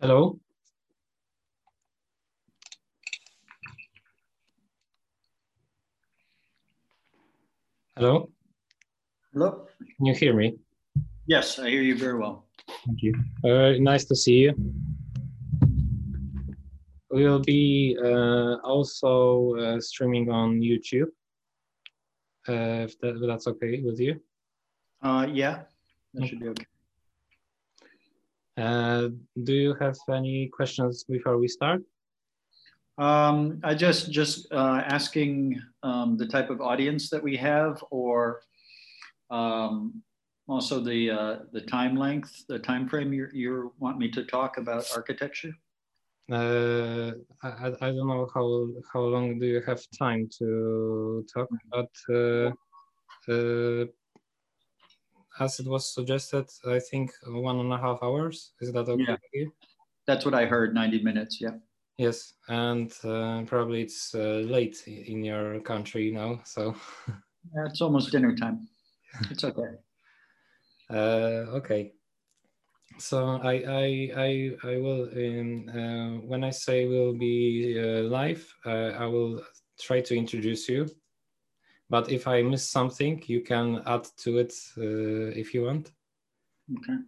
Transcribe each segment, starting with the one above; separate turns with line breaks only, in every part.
Hello. Hello.
Hello?
Can you hear me?
Yes, I hear you very well.
Thank you. Uh, nice to see you. We'll be uh, also uh, streaming on YouTube, uh, if that, that's okay with you.
Uh, yeah, that should be okay.
Uh, do you have any questions before we start?
Um, I just just uh, asking um, the type of audience that we have, or um, also the uh, the time length, the time frame you you want me to talk about architecture.
Uh, I, I don't know how how long do you have time to talk, but uh, uh, as it was suggested, I think one and a half hours. Is that okay
Yeah. That's what I heard. Ninety minutes. Yeah.
Yes, and uh, probably it's uh, late in your country now, so
Yeah, It's almost dinner time. It's okay.
uh, okay. So I I I I will um, uh, when I say we'll be uh, live, uh, I will try to introduce you. But if I miss something, you can add to it uh, if you want.
Okay.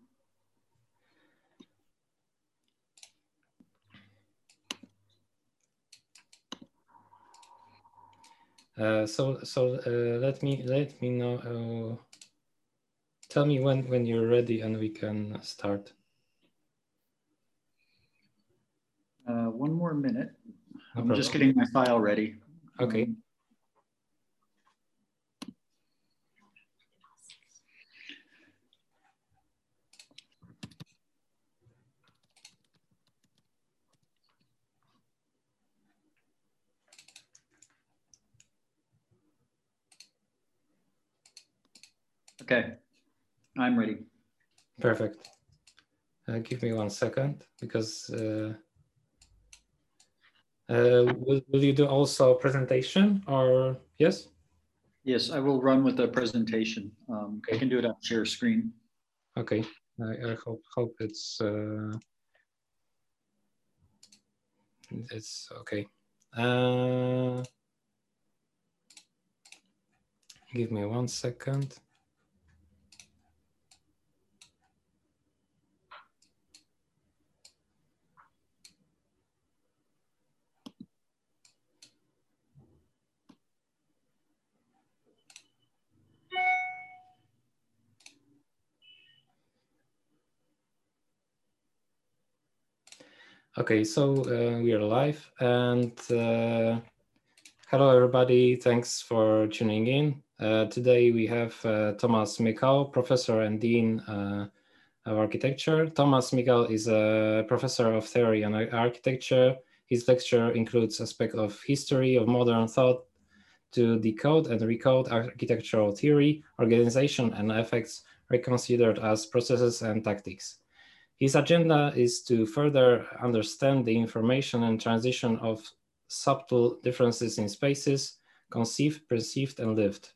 Uh, so so uh, let me let me know. Uh, tell me when when you're ready and we can start.
Uh, one more minute.
No
I'm just getting my file ready.
Okay.
Um, okay, I'm ready.
Perfect. Uh, give me one second because uh, uh, will, will you do also presentation or yes?
Yes, I will run with the presentation. Um, I can do it on share screen.
Okay. I, I hope hope it's uh, it's okay. Uh, give me one second. Okay, so uh, we are live and uh, hello everybody. Thanks for tuning in. Uh, today we have uh, Thomas Mical, professor and dean uh, of architecture. Thomas Mical is a professor of theory and architecture. His lecture includes aspects of history of modern thought to decode and recode architectural theory, organization, and effects reconsidered as processes and tactics. His agenda is to further understand the information and transition of subtle differences in spaces, conceived, perceived, and lived.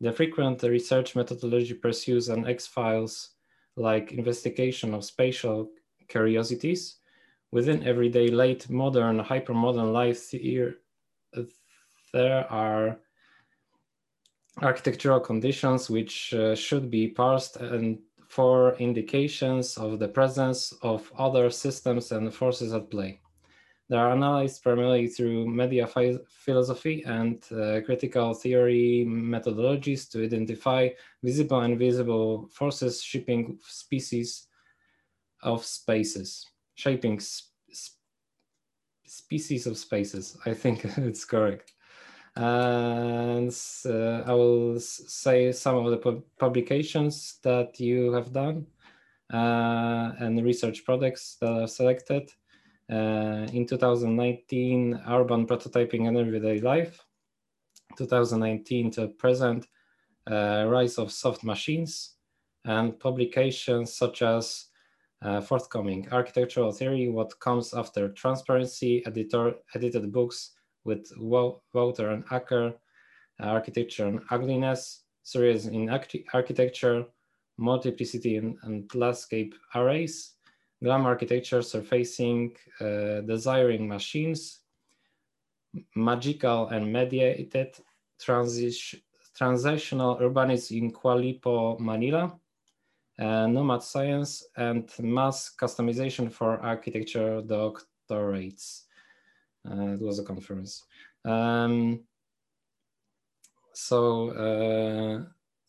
The frequent research methodology pursues an X-Files like investigation of spatial curiosities within everyday late modern, hypermodern life there, there are architectural conditions which uh, should be parsed and for indications of the presence of other systems and forces at play. They are analyzed primarily through media phi- philosophy and uh, critical theory methodologies to identify visible and invisible forces shaping species of spaces, shaping s- s- species of spaces. I think it's correct. And uh, I will say some of the pub- publications that you have done uh, and research projects that are selected. Uh, in 2019, Urban Prototyping and Everyday Life. 2019 to present, uh, Rise of Soft Machines, and publications such as uh, forthcoming Architectural Theory, What Comes After Transparency, editor, edited books with Wouter Van Acker, Architecture and Ugliness, Series in Architecture, Multiplicity and, and Landscape Arrays, GLAM architecture surfacing uh, desiring machines, magical and mediated transition, transitional urbanism in Lumpur, Manila, uh, nomad science, and mass customization for architecture doctorates. Uh, it was a conference. Um, so uh,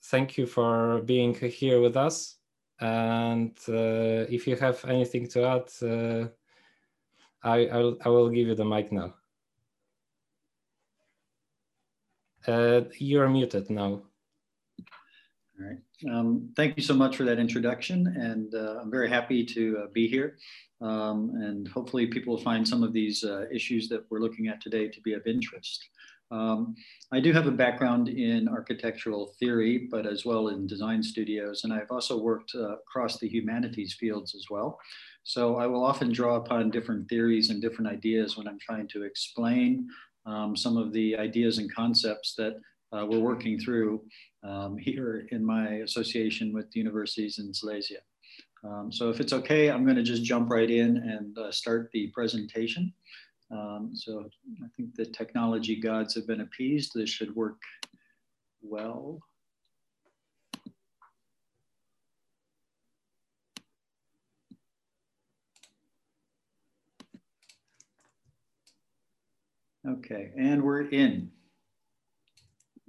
thank you for being here with us. And uh, if you have anything to add, uh, I, I will, I, will, give you the mic now. Uh, you're muted now.
All right. Um, thank you so much for that introduction. And uh, I'm very happy to uh, be here. Um, and hopefully people will find some of these uh, issues that we're looking at today to be of interest. Um, I do have a background in architectural theory, but as well in design studios. And I've also worked uh, across the humanities fields as well. So I will often draw upon different theories and different ideas when I'm trying to explain um, some of the ideas and concepts that uh, we're working through um, here in my association with universities in Silesia. Um, so if it's okay, I'm going to just jump right in and uh, start the presentation. Um, so I think the technology gods have been appeased. This should work well. Okay, and we're in.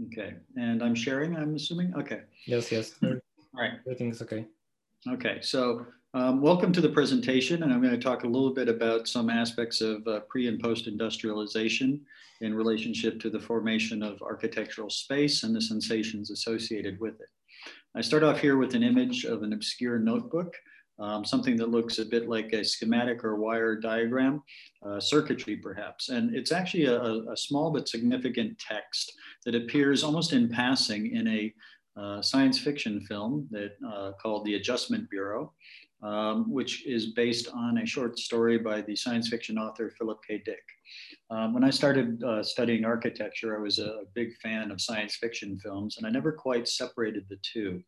Okay, and I'm sharing, I'm assuming? Okay.
Yes, yes.
All right.
Everything's okay.
Okay, so um, welcome to the presentation, and I'm going to talk a little bit about some aspects of uh, pre and post industrialization in relationship to the formation of architectural space and the sensations associated with it. I start off here with an image of an obscure notebook um, something that looks a bit like a schematic or wire diagram, uh, circuitry perhaps. And it's actually a, a, small but significant text that appears almost in passing in a uh, science fiction film that uh, called The Adjustment Bureau, um, which is based on a short story by the science fiction author Philip K. Dick. Um, when I started uh, studying architecture, I was a big fan of science fiction films, and I never quite separated the two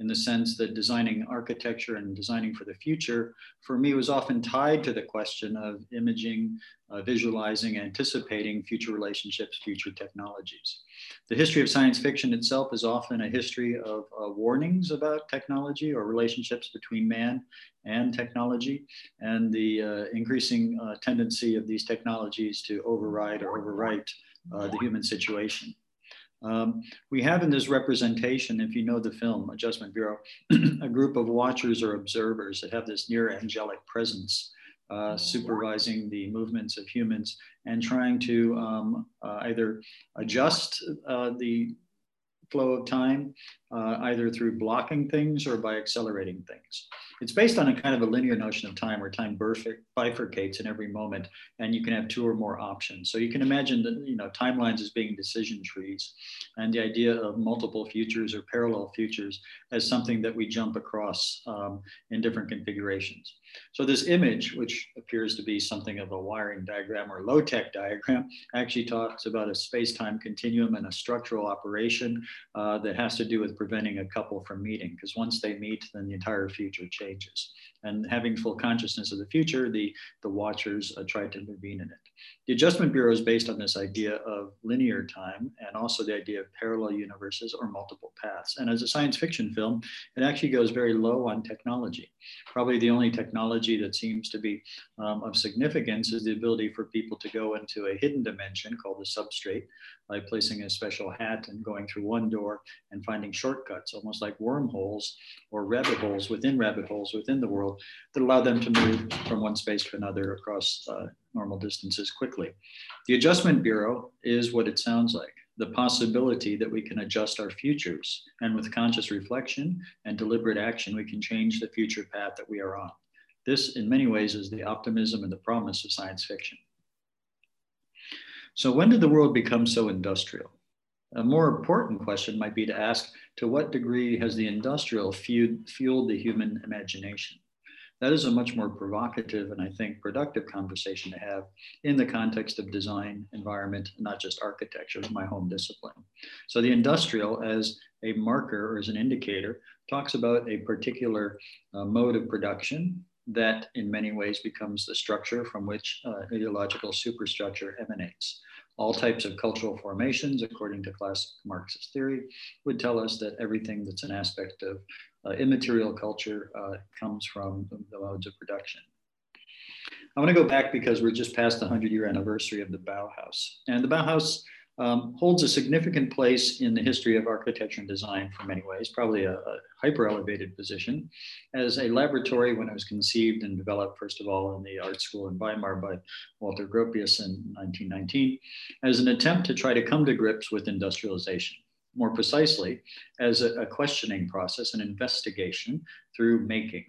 in the sense that designing architecture and designing for the future, for me, was often tied to the question of imaging, uh, visualizing, anticipating future relationships, future technologies. The history of science fiction itself is often a history of uh, warnings about technology or relationships between man and technology, and the uh, increasing uh, tendency of these technologies to override or overwrite uh, the human situation. Um, we have in this representation, if you know the film Adjustment Bureau, a group of watchers or observers that have this near angelic presence, uh, supervising the movements of humans and trying to um, uh, either adjust uh, the flow of time, uh, either through blocking things or by accelerating things. It's based on a kind of a linear notion of time where time bifurcates in every moment and you can have two or more options. So you can imagine that, you know, timelines as being decision trees and the idea of multiple futures or parallel futures as something that we jump across um, in different configurations. So this image, which appears to be something of a wiring diagram or low-tech diagram, actually talks about a space-time continuum and a structural operation uh, that has to do with preventing a couple from meeting. Because once they meet, then the entire future changes. And having full consciousness of the future, the, the watchers uh, try to intervene in it. The Adjustment Bureau is based on this idea of linear time and also the idea of parallel universes or multiple paths. And as a science fiction film, it actually goes very low on technology. Probably the only technology that seems to be um, of significance is the ability for people to go into a hidden dimension called the substrate by placing a special hat and going through one door and finding shortcuts, almost like wormholes or rabbit holes within rabbit holes within the world that allow them to move from one space to another across uh, normal distances quickly. The Adjustment Bureau is what it sounds like the possibility that we can adjust our futures. And with conscious reflection and deliberate action, we can change the future path that we are on. This, in many ways, is the optimism and the promise of science fiction. So, when did the world become so industrial? A more important question might be to ask to what degree has the industrial fueled the human imagination? That is a much more provocative and I think productive conversation to have in the context of design, environment, not just architecture, my home discipline. So the industrial as a marker or as an indicator talks about a particular uh, mode of production, that in many ways becomes the structure from which uh, ideological superstructure emanates. All types of cultural formations, according to classic Marxist theory, would tell us that everything that's an aspect of immaterial culture uh, comes from the modes of production. I want to go back because we're just past the 100 year anniversary of the Bauhaus. And the Bauhaus um, holds a significant place in the history of architecture and design for many ways, probably a, a, hyper elevated position. As a laboratory, when it was conceived and developed, first of all, in the art school in Weimar by Walter Gropius in 1919, as an attempt to try to come to grips with industrialization. More precisely, as a, a questioning process, an investigation through making,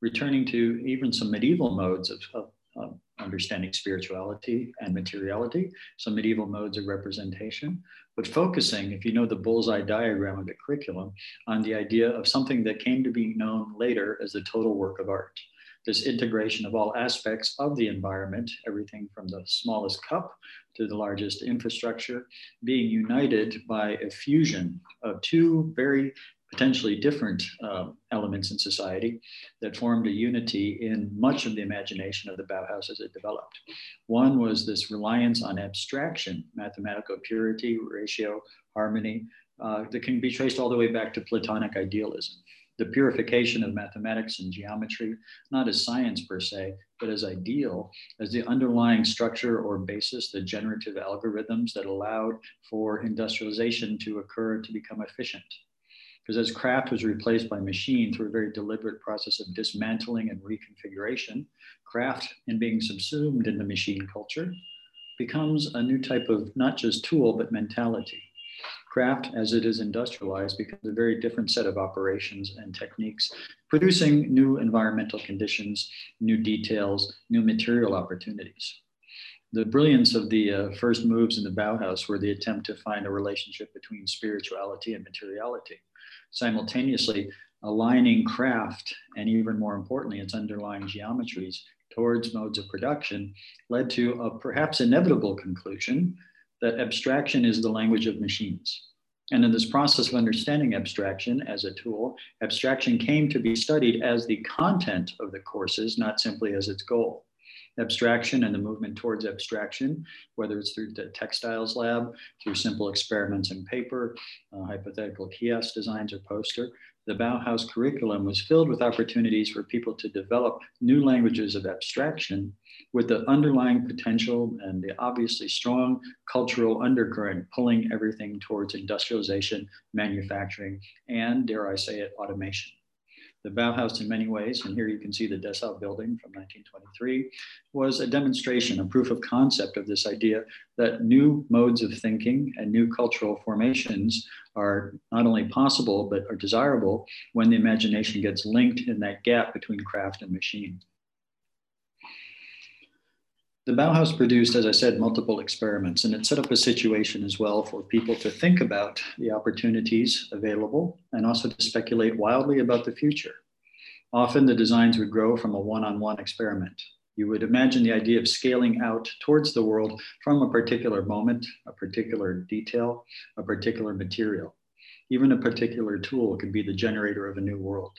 returning to even some medieval modes of, of um, understanding spirituality and materiality, some medieval modes of representation, but focusing, if you know the bullseye diagram of the curriculum, on the idea of something that came to be known later as the total work of art. This integration of all aspects of the environment, everything from the smallest cup to the largest infrastructure, being united by a fusion of two very potentially different uh, elements in society that formed a unity in much of the imagination of the Bauhaus as it developed. One was this reliance on abstraction, mathematical purity, ratio, harmony, uh, that can be traced all the way back to Platonic idealism. The purification of mathematics and geometry, not as science per se, but as ideal, as the underlying structure or basis, the generative algorithms that allowed for industrialization to occur to become efficient because as craft was replaced by machine through a very deliberate process of dismantling and reconfiguration, craft and being subsumed in the machine culture becomes a new type of not just tool, but mentality. Craft, as it is industrialized, becomes a very different set of operations and techniques, producing new environmental conditions, new details, new material opportunities. The brilliance of the uh, first moves in the Bauhaus were the attempt to find a relationship between spirituality and materiality simultaneously aligning craft and even more importantly, its underlying geometries towards modes of production led to a perhaps inevitable conclusion that abstraction is the language of machines. And in this process of understanding abstraction as a tool, abstraction came to be studied as the content of the courses, not simply as its goal abstraction and the movement towards abstraction, whether it's through the textiles lab, through simple experiments in paper, uh, hypothetical kiosk designs or poster. The Bauhaus curriculum was filled with opportunities for people to develop new languages of abstraction with the underlying potential and the obviously strong cultural undercurrent pulling everything towards industrialization, manufacturing, and dare I say it, automation. The Bauhaus, in many ways, and here you can see the Dessau building from 1923, was a demonstration, a proof of concept of this idea that new modes of thinking and new cultural formations are not only possible, but are desirable when the imagination gets linked in that gap between craft and machine. The Bauhaus produced, as I said, multiple experiments, and it set up a situation as well for people to think about the opportunities available and also to speculate wildly about the future. Often the designs would grow from a one on one experiment. You would imagine the idea of scaling out towards the world from a particular moment, a particular detail, a particular material. Even a particular tool could be the generator of a new world.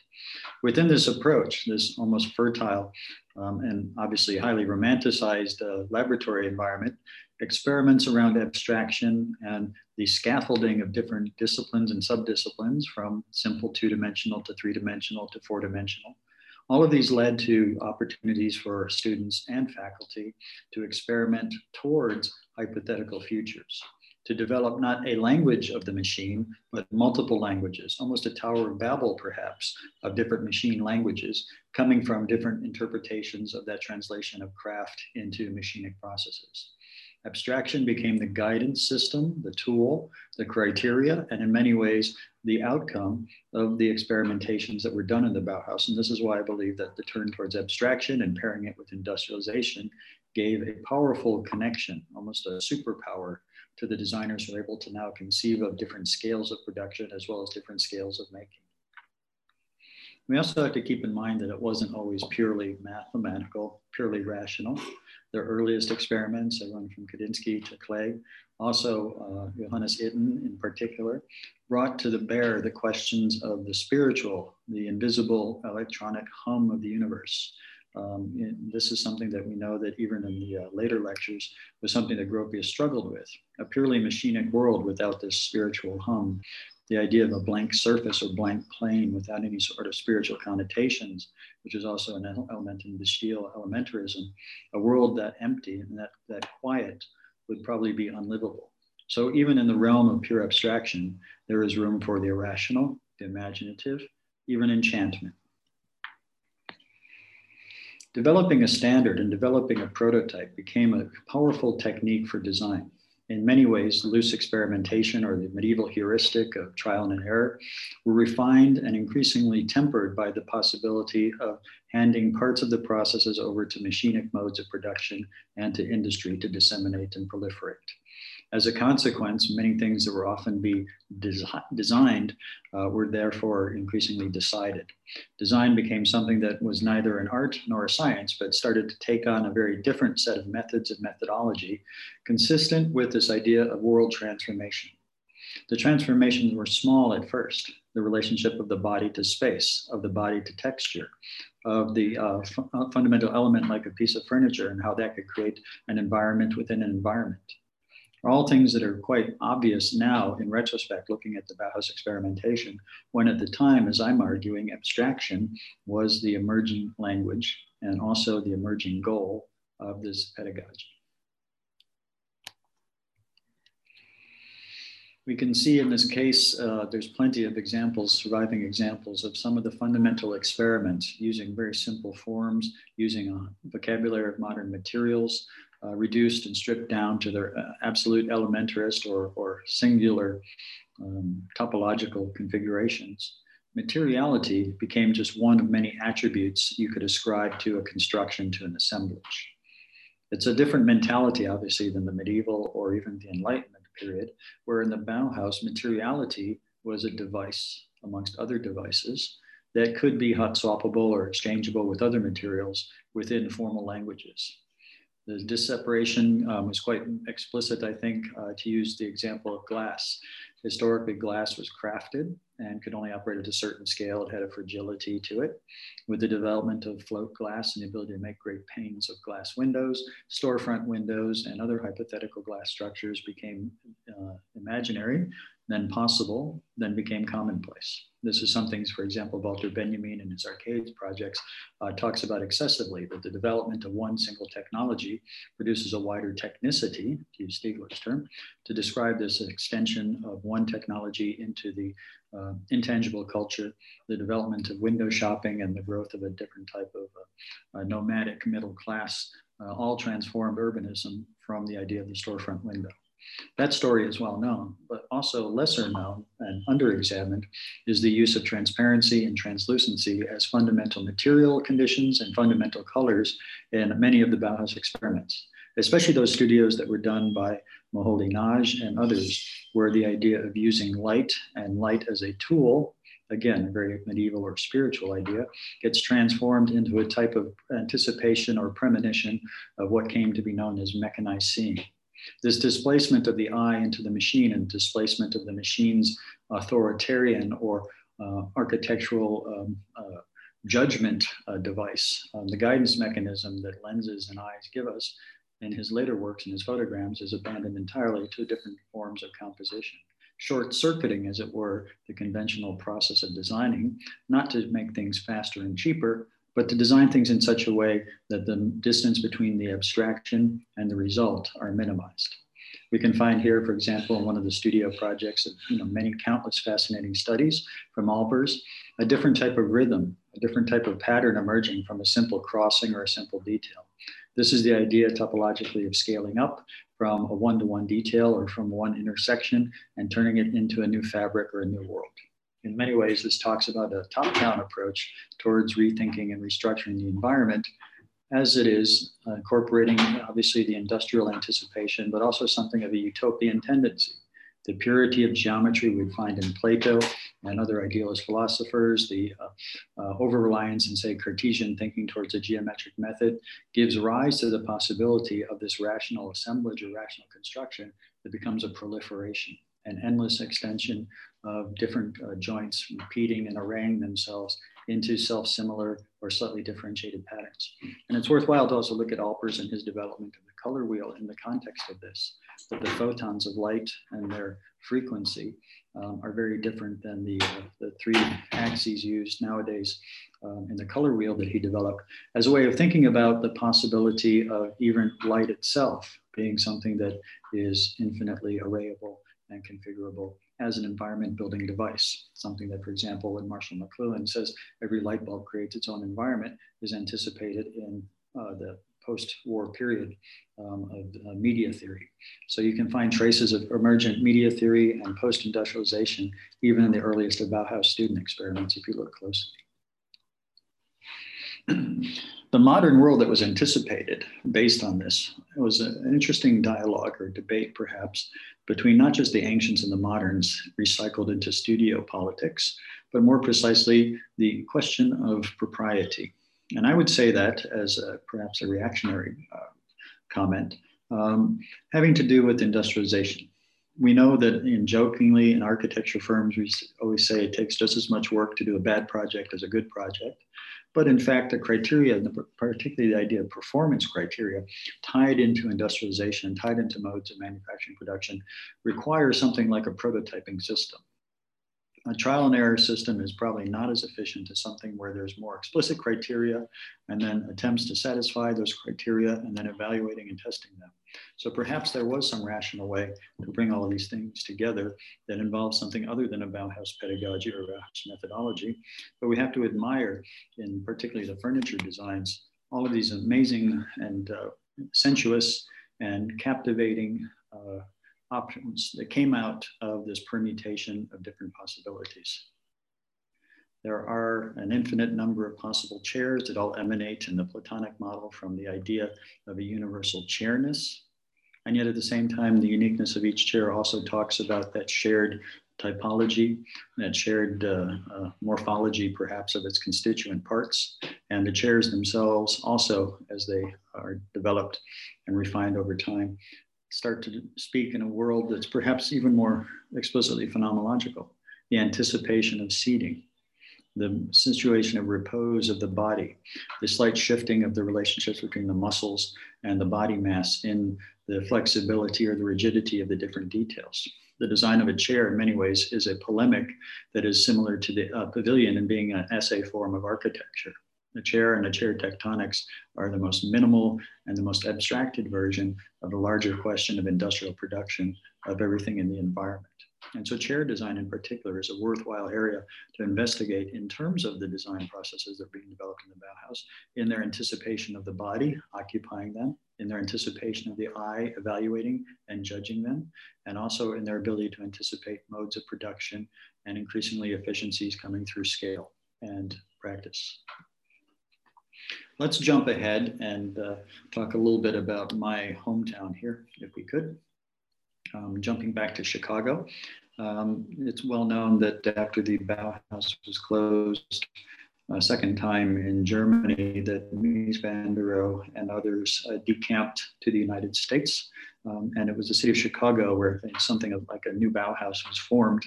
Within this approach, this almost fertile um, and obviously highly romanticized uh, laboratory environment, experiments around abstraction and the scaffolding of different disciplines and subdisciplines from simple two dimensional to three dimensional to four dimensional. All of these led to opportunities for students and faculty to experiment towards hypothetical futures to develop not a language of the machine, but multiple languages, almost a Tower of Babel, perhaps, of different machine languages coming from different interpretations of that translation of craft into machinic processes. Abstraction became the guidance system, the tool, the criteria, and in many ways, the outcome of the experimentations that were done in the Bauhaus. And this is why I believe that the turn towards abstraction and pairing it with industrialization gave a powerful connection, almost a superpower to the designers who are able to now conceive of different scales of production as well as different scales of making. We also have to keep in mind that it wasn't always purely mathematical, purely rational. Their earliest experiments, run from Kandinsky to Klee, also uh, Johannes Itten in particular, brought to the bear the questions of the spiritual, the invisible electronic hum of the universe, Um, this is something that we know that even in the uh, later lectures was something that Gropius struggled with, a purely machinic world without this spiritual hum. The idea of a blank surface or blank plane without any sort of spiritual connotations, which is also an element in De Stijl elementarism, a world that empty and that, that quiet would probably be unlivable. So even in the realm of pure abstraction, there is room for the irrational, the imaginative, even enchantment. Developing a standard and developing a prototype became a powerful technique for design. In many ways, loose experimentation or the medieval heuristic of trial and error were refined and increasingly tempered by the possibility of handing parts of the processes over to machinic modes of production and to industry to disseminate and proliferate. As a consequence, many things that were often be desi- designed uh, were therefore increasingly decided. Design became something that was neither an art nor a science, but started to take on a very different set of methods and methodology, consistent with this idea of world transformation. The transformations were small at first, the relationship of the body to space, of the body to texture, of the uh, f- fundamental element like a piece of furniture and how that could create an environment within an environment are all things that are quite obvious now in retrospect, looking at the Bauhaus experimentation, when at the time, as I'm arguing, abstraction was the emerging language and also the emerging goal of this pedagogy. We can see in this case, uh, there's plenty of examples, surviving examples of some of the fundamental experiments using very simple forms, using a vocabulary of modern materials, uh, reduced and stripped down to their uh, absolute elementarist or, or singular um, topological configurations. Materiality became just one of many attributes you could ascribe to a construction, to an assemblage. It's a different mentality, obviously, than the medieval or even the Enlightenment period, where in the Bauhaus, materiality was a device amongst other devices that could be hot swappable or exchangeable with other materials within formal languages. The disseparation um, was quite explicit, I think, uh, to use the example of glass. Historically, glass was crafted and could only operate at a certain scale. It had a fragility to it. With the development of float glass and the ability to make great panes of glass windows, storefront windows, and other hypothetical glass structures became uh, imaginary then possible, then became commonplace. This is something, for example, Walter Benjamin in his Arcades projects uh, talks about excessively, that the development of one single technology produces a wider technicity, to use Stiegler's term, to describe this extension of one technology into the uh, intangible culture, the development of window shopping and the growth of a different type of uh, nomadic middle class, uh, all transformed urbanism from the idea of the storefront window. That story is well known, but also lesser known and underexamined is the use of transparency and translucency as fundamental material conditions and fundamental colors in many of the Bauhaus experiments, especially those studios that were done by Moholy-Nagy and others, where the idea of using light and light as a tool again, a very medieval or spiritual idea, gets transformed into a type of anticipation or premonition of what came to be known as mechanized seeing. This displacement of the eye into the machine and displacement of the machine's authoritarian or uh, architectural um, uh, judgment uh, device, um, the guidance mechanism that lenses and eyes give us in his later works and his photograms is abandoned entirely to different forms of composition. Short circuiting, as it were, the conventional process of designing, not to make things faster and cheaper, but to design things in such a way that the distance between the abstraction and the result are minimized. We can find here, for example, in one of the studio projects of you know, many countless fascinating studies from Albers, a different type of rhythm, a different type of pattern emerging from a simple crossing or a simple detail. This is the idea topologically of scaling up from a one-to-one detail or from one intersection and turning it into a new fabric or a new world in many ways, this talks about a top down approach towards rethinking and restructuring the environment as it is uh, incorporating obviously the industrial anticipation, but also something of a utopian tendency. The purity of geometry we find in Plato and other idealist philosophers, the uh, uh, over reliance in, say, Cartesian thinking towards a geometric method gives rise to the possibility of this rational assemblage or rational construction that becomes a proliferation an endless extension of different uh, joints repeating and arraying themselves into self-similar or slightly differentiated patterns. And it's worthwhile to also look at Albers and his development of the color wheel in the context of this, that the photons of light and their frequency um, are very different than the, uh, the three axes used nowadays um, in the color wheel that he developed as a way of thinking about the possibility of even light itself being something that is infinitely arrayable and configurable as an environment building device. Something that, for example, when Marshall McLuhan says every light bulb creates its own environment is anticipated in uh, the post-war period um, of uh, media theory. So you can find traces of emergent media theory and post-industrialization even in the earliest of Bauhaus student experiments if you look closely. the modern world that was anticipated based on this was an interesting dialogue or debate, perhaps, between not just the ancients and the moderns recycled into studio politics, but more precisely the question of propriety. And I would say that as a, perhaps a reactionary uh, comment, um, having to do with industrialization. We know that in jokingly in architecture firms, we always say it takes just as much work to do a bad project as a good project. But in fact, the criteria, particularly the idea of performance criteria, tied into industrialization, tied into modes of manufacturing production, requires something like a prototyping system a trial and error system is probably not as efficient as something where there's more explicit criteria and then attempts to satisfy those criteria and then evaluating and testing them. So perhaps there was some rational way to bring all of these things together that involves something other than a Bauhaus pedagogy or Bauhaus methodology. But we have to admire, in particularly the furniture designs, all of these amazing and uh, sensuous and captivating uh, options that came out of this permutation of different possibilities. There are an infinite number of possible chairs that all emanate in the Platonic model from the idea of a universal chairness. And yet at the same time, the uniqueness of each chair also talks about that shared typology, that shared uh, uh, morphology perhaps of its constituent parts. And the chairs themselves also, as they are developed and refined over time, start to speak in a world that's perhaps even more explicitly phenomenological the anticipation of seating, the situation of repose of the body, the slight shifting of the relationships between the muscles and the body mass in the flexibility or the rigidity of the different details. The design of a chair, in many ways, is a polemic that is similar to the uh, pavilion in being an essay form of architecture. The chair and the chair tectonics are the most minimal and the most abstracted version of the larger question of industrial production of everything in the environment. And so chair design in particular is a worthwhile area to investigate in terms of the design processes that are being developed in the Bauhaus, in their anticipation of the body occupying them, in their anticipation of the eye evaluating and judging them, and also in their ability to anticipate modes of production and increasingly efficiencies coming through scale and practice. Let's jump ahead and uh, talk a little bit about my hometown here, if we could. Um, jumping back to Chicago, um, it's well known that after the Bauhaus was closed a second time in Germany, that Mies van der Rohe and others uh, decamped to the United States. Um, and it was the city of Chicago where something like a new Bauhaus was formed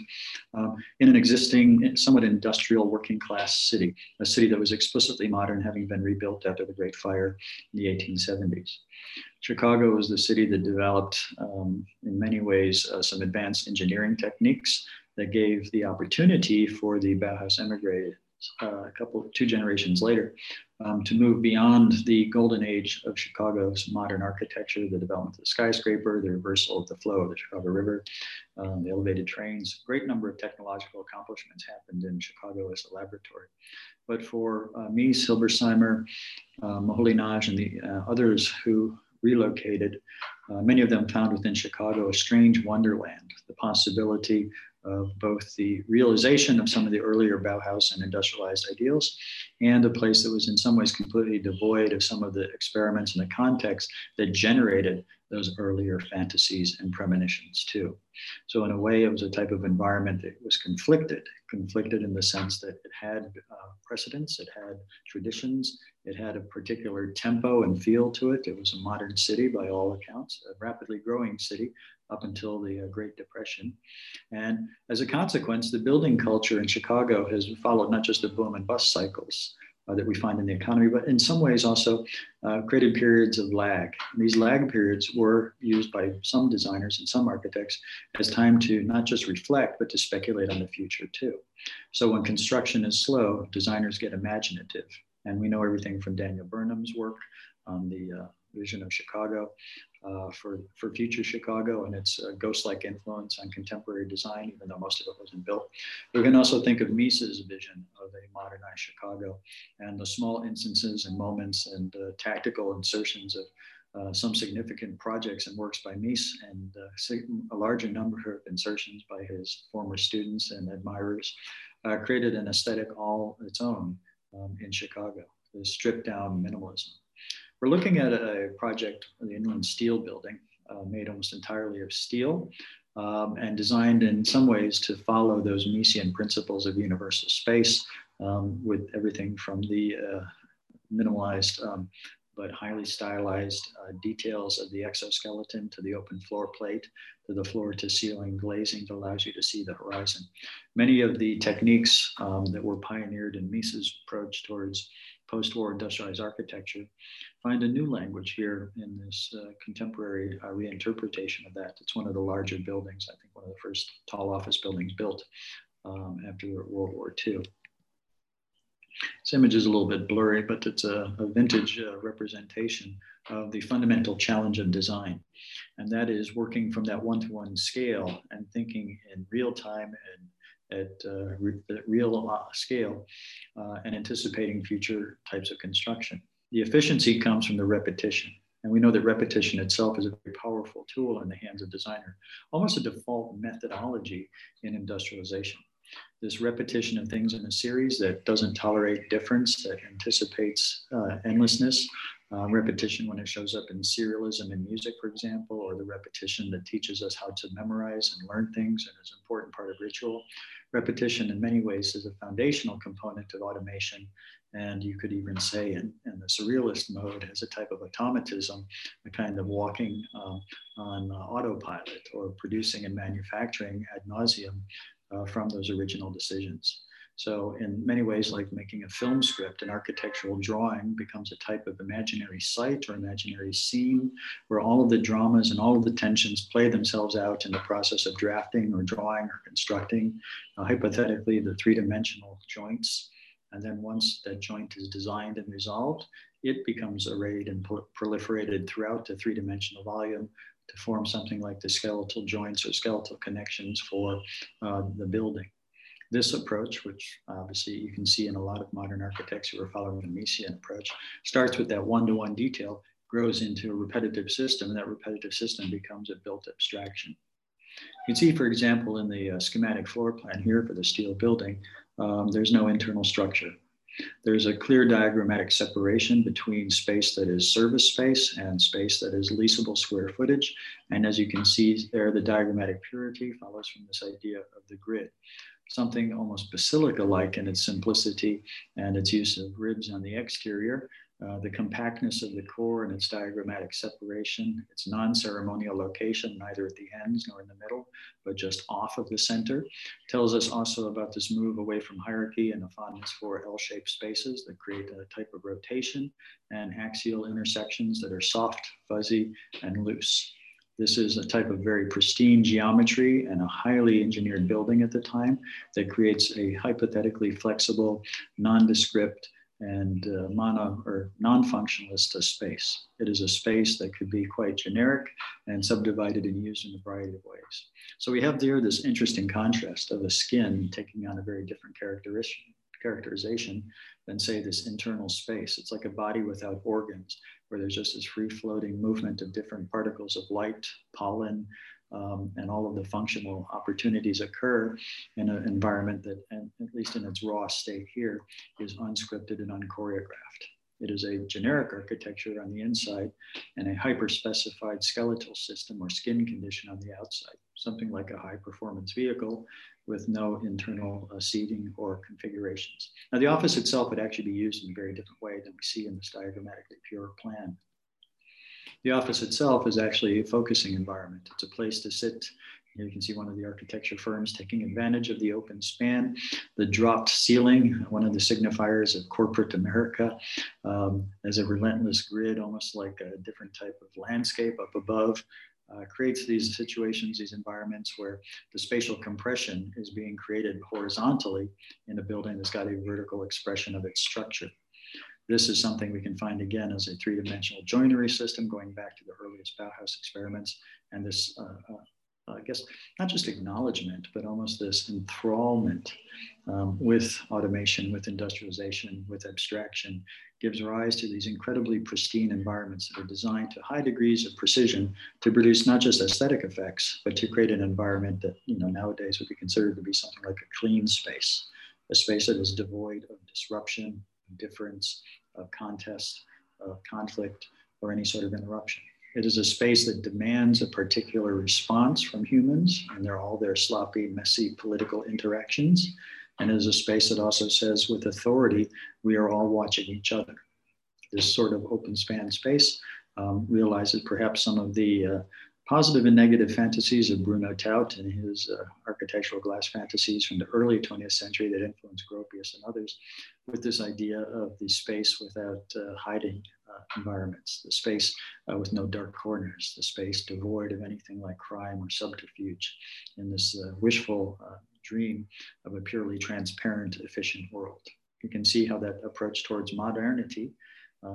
um, in an existing, somewhat industrial working class city, a city that was explicitly modern, having been rebuilt after the Great Fire in the 1870s. Chicago was the city that developed, um, in many ways, uh, some advanced engineering techniques that gave the opportunity for the Bauhaus emigre uh, a couple, two generations later, um, to move beyond the golden age of Chicago's modern architecture, the development of the skyscraper, the reversal of the flow of the Chicago River, um, the elevated trains. Great number of technological accomplishments happened in Chicago as a laboratory. But for uh, Mies, Hilberseimer, uh, Moholy-Nagy, and the uh, others who relocated, uh, many of them found within Chicago a strange wonderland, the possibility of both the realization of some of the earlier Bauhaus and industrialized ideals and a place that was in some ways completely devoid of some of the experiments and the context that generated those earlier fantasies and premonitions too. So in a way, it was a type of environment that was conflicted, conflicted in the sense that it had uh, precedents, it had traditions, it had a particular tempo and feel to it. It was a modern city by all accounts, a rapidly growing city up until the uh, Great Depression. And as a consequence, the building culture in Chicago has followed not just the boom and bust cycles uh, that we find in the economy, but in some ways also uh, created periods of lag. And these lag periods were used by some designers and some architects as time to not just reflect, but to speculate on the future too. So when construction is slow, designers get imaginative. And we know everything from Daniel Burnham's work on the uh, vision of Chicago uh, for, for future Chicago and its uh, ghost-like influence on contemporary design, even though most of it wasn't built. We can also think of Mies's vision of a modernized Chicago and the small instances and moments and uh, tactical insertions of uh, some significant projects and works by Mies and uh, a larger number of insertions by his former students and admirers uh, created an aesthetic all its own um, in Chicago, the stripped down minimalism. We're looking at a project, the Inland Steel Building, uh, made almost entirely of steel um, and designed in some ways to follow those Miesian principles of universal space um, with everything from the uh, minimalized um, but highly stylized uh, details of the exoskeleton to the open floor plate to the floor to ceiling glazing that allows you to see the horizon. Many of the techniques um, that were pioneered in Mies's approach towards post-war industrialized architecture find a new language here in this uh, contemporary uh, reinterpretation of that. It's one of the larger buildings, I think one of the first tall office buildings built um, after World War II. This image is a little bit blurry, but it's a, a vintage uh, representation of the fundamental challenge of design. And that is working from that one-to-one scale and thinking in real time and at, uh, re real uh, scale uh, and anticipating future types of construction. The efficiency comes from the repetition. And we know that repetition itself is a very powerful tool in the hands of designer, almost a default methodology in industrialization. This repetition of things in a series that doesn't tolerate difference, that anticipates uh, endlessness, uh, repetition when it shows up in serialism in music, for example, or the repetition that teaches us how to memorize and learn things and is an important part of ritual. Repetition in many ways is a foundational component of automation. And you could even say in, in the surrealist mode as a type of automatism, a kind of walking um, on uh, autopilot or producing and manufacturing ad nauseum uh, from those original decisions. So in many ways, like making a film script, an architectural drawing becomes a type of imaginary site or imaginary scene where all of the dramas and all of the tensions play themselves out in the process of drafting or drawing or constructing, uh, hypothetically, the three-dimensional joints. And then once that joint is designed and resolved, it becomes arrayed and proliferated throughout the three-dimensional volume to form something like the skeletal joints or skeletal connections for uh, the building. This approach, which obviously you can see in a lot of modern architects who are following the Miesian approach, starts with that one-to-one detail, grows into a repetitive system, and that repetitive system becomes a built abstraction. You can see, for example, in the uh, schematic floor plan here for the steel building, um, there's no internal structure. There's a clear diagrammatic separation between space that is service space and space that is leasable square footage. And as you can see there, the diagrammatic purity follows from this idea of the grid something almost basilica-like in its simplicity and its use of ribs on the exterior, uh, the compactness of the core and its diagrammatic separation, its non-ceremonial location, neither at the ends nor in the middle, but just off of the center, tells us also about this move away from hierarchy and a fondness for L-shaped spaces that create a type of rotation and axial intersections that are soft, fuzzy, and loose. This is a type of very pristine geometry and a highly engineered building at the time that creates a hypothetically flexible, nondescript, and uh, mono or non-functionalist space. It is a space that could be quite generic and subdivided and used in a variety of ways. So we have there this interesting contrast of a skin taking on a very different characteristic characterization than say this internal space. It's like a body without organs where there's just this free floating movement of different particles of light, pollen, um, and all of the functional opportunities occur in an environment that, at least in its raw state here, is unscripted and unchoreographed. It is a generic architecture on the inside and a hyper-specified skeletal system or skin condition on the outside, something like a high performance vehicle with no internal uh, seating or configurations. Now the office itself would actually be used in a very different way than we see in this diagrammatically pure plan. The office itself is actually a focusing environment. It's a place to sit Here you can see one of the architecture firms taking advantage of the open span, the dropped ceiling, one of the signifiers of corporate America, um, as a relentless grid, almost like a different type of landscape up above, uh, creates these situations, these environments where the spatial compression is being created horizontally in a building that's got a vertical expression of its structure. This is something we can find again as a three-dimensional joinery system going back to the earliest Bauhaus experiments. And this uh, uh, I guess, not just acknowledgement, but almost this enthrallment um, with automation, with industrialization, with abstraction, gives rise to these incredibly pristine environments that are designed to high degrees of precision to produce not just aesthetic effects, but to create an environment that, you know, nowadays would be considered to be something like a clean space, a space that is devoid of disruption, difference, of contest, of conflict, or any sort of interruption. It is a space that demands a particular response from humans, and they're all their sloppy, messy political interactions. And it is a space that also says, with authority, we are all watching each other. This sort of open span space um, realizes perhaps some of the uh, positive and negative fantasies of Bruno Taut and his uh, architectural glass fantasies from the early 20th century that influenced Gropius and others, with this idea of the space without uh, hiding uh, environments, the space uh, with no dark corners, the space devoid of anything like crime or subterfuge, in this uh, wishful uh, dream of a purely transparent, efficient world. You can see how that approach towards modernity,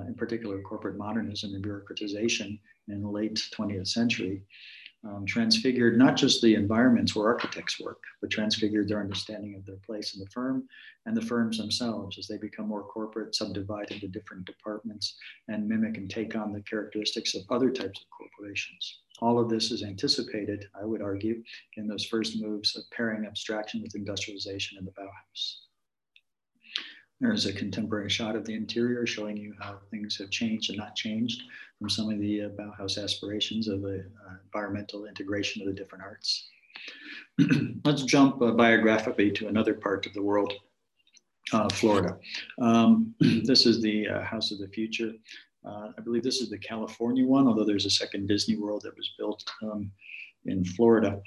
in particular corporate modernism and bureaucratization in the late 20th century, um, transfigured not just the environments where architects work, but transfigured their understanding of their place in the firm and the firms themselves as they become more corporate, subdivide into different departments, and mimic and take on the characteristics of other types of corporations. All of this is anticipated, I would argue, in those first moves of pairing abstraction with industrialization in the Bauhaus. There's a contemporary shot of the interior showing you how things have changed and not changed from some of the uh, Bauhaus aspirations of the uh, environmental integration of the different arts. Let's jump uh, biographically to another part of the world, uh, Florida. Um, this is the uh, House of the Future. Uh, I believe this is the California one, although there's a second Disney World that was built um, in Florida,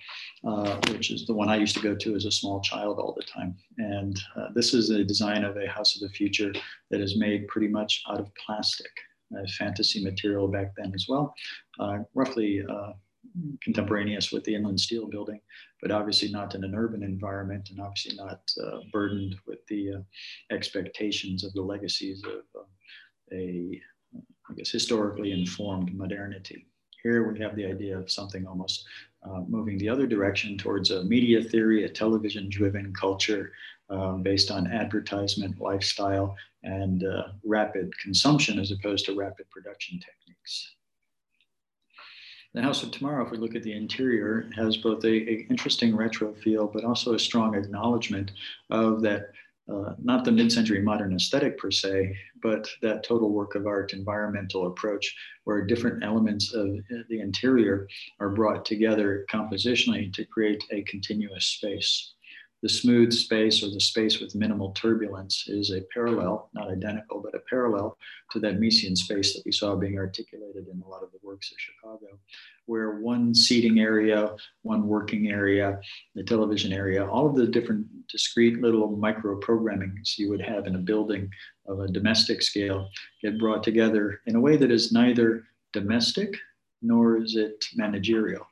uh, which is the one I used to go to as a small child all the time. And uh, this is a design of a house of the future that is made pretty much out of plastic, a fantasy material back then as well, uh, roughly uh, contemporaneous with the inland steel building, but obviously not in an urban environment and obviously not uh, burdened with the uh, expectations of the legacies of a, I guess, historically informed modernity. Here we have the idea of something almost uh, moving the other direction towards a media theory, a television driven culture um, based on advertisement, lifestyle, and uh, rapid consumption as opposed to rapid production techniques. The House of Tomorrow, if we look at the interior, has both a, a interesting retro feel, but also a strong acknowledgement of that uh, not the mid-century modern aesthetic per se, but that total work of art environmental approach where different elements of the interior are brought together compositionally to create a continuous space. The smooth space or the space with minimal turbulence is a parallel, not identical, but a parallel to that Miesian space that we saw being articulated in a lot of the works of Chicago, where one seating area, one working area, the television area, all of the different discrete little micro programmings you would have in a building of a domestic scale get brought together in a way that is neither domestic nor is it managerial.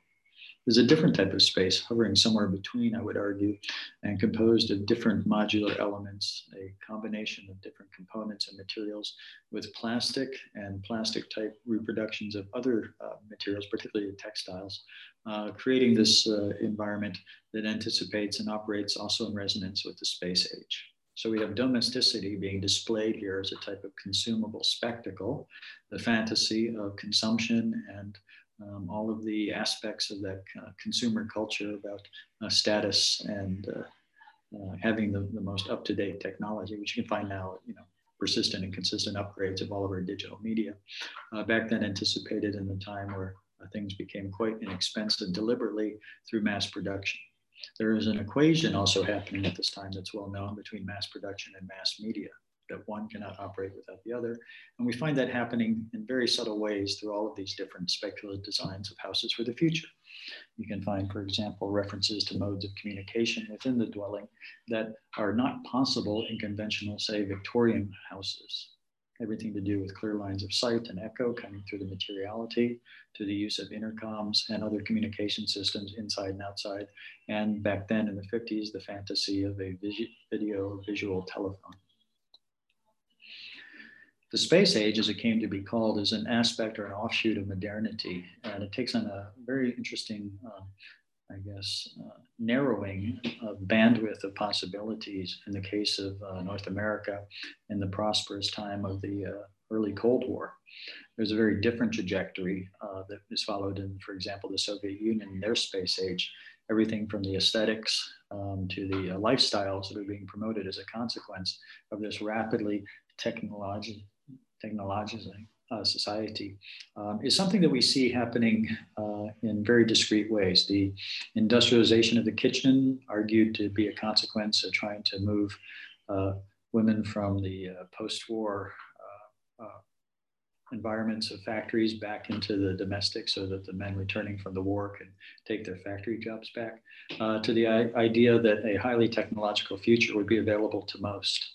There's a different type of space hovering somewhere between, I would argue, and composed of different modular elements, a combination of different components and materials with plastic and plastic type reproductions of other uh, materials, particularly textiles, uh, creating this uh, environment that anticipates and operates also in resonance with the space age. So we have domesticity being displayed here as a type of consumable spectacle, the fantasy of consumption and um, all of the aspects of that uh, consumer culture about uh, status and uh, uh, having the, the most up-to-date technology, which you can find now, you know, persistent and consistent upgrades of all of our digital media. Uh, back then anticipated in the time where things became quite inexpensive deliberately through mass production. There is an equation also happening at this time that's well known between mass production and mass media that one cannot operate without the other. And we find that happening in very subtle ways through all of these different speculative designs of houses for the future. You can find, for example, references to modes of communication within the dwelling that are not possible in conventional, say, Victorian houses. Everything to do with clear lines of sight and echo coming through the materiality, to the use of intercoms and other communication systems inside and outside. And back then in the 50s, the fantasy of a video visual telephone. The space age, as it came to be called, is an aspect or an offshoot of modernity, and it takes on a very interesting, uh, I guess, uh, narrowing of bandwidth of possibilities in the case of uh, North America in the prosperous time of the uh, early Cold War. There's a very different trajectory uh, that is followed in, for example, the Soviet Union their space age. Everything from the aesthetics um, to the uh, lifestyles that are being promoted as a consequence of this rapidly technology, technologizing uh, society um, is something that we see happening uh, in very discrete ways. The industrialization of the kitchen, argued to be a consequence of trying to move uh, women from the uh, post war uh, uh, environments of factories back into the domestic so that the men returning from the war can take their factory jobs back, to the idea that a highly technological future would be available to most.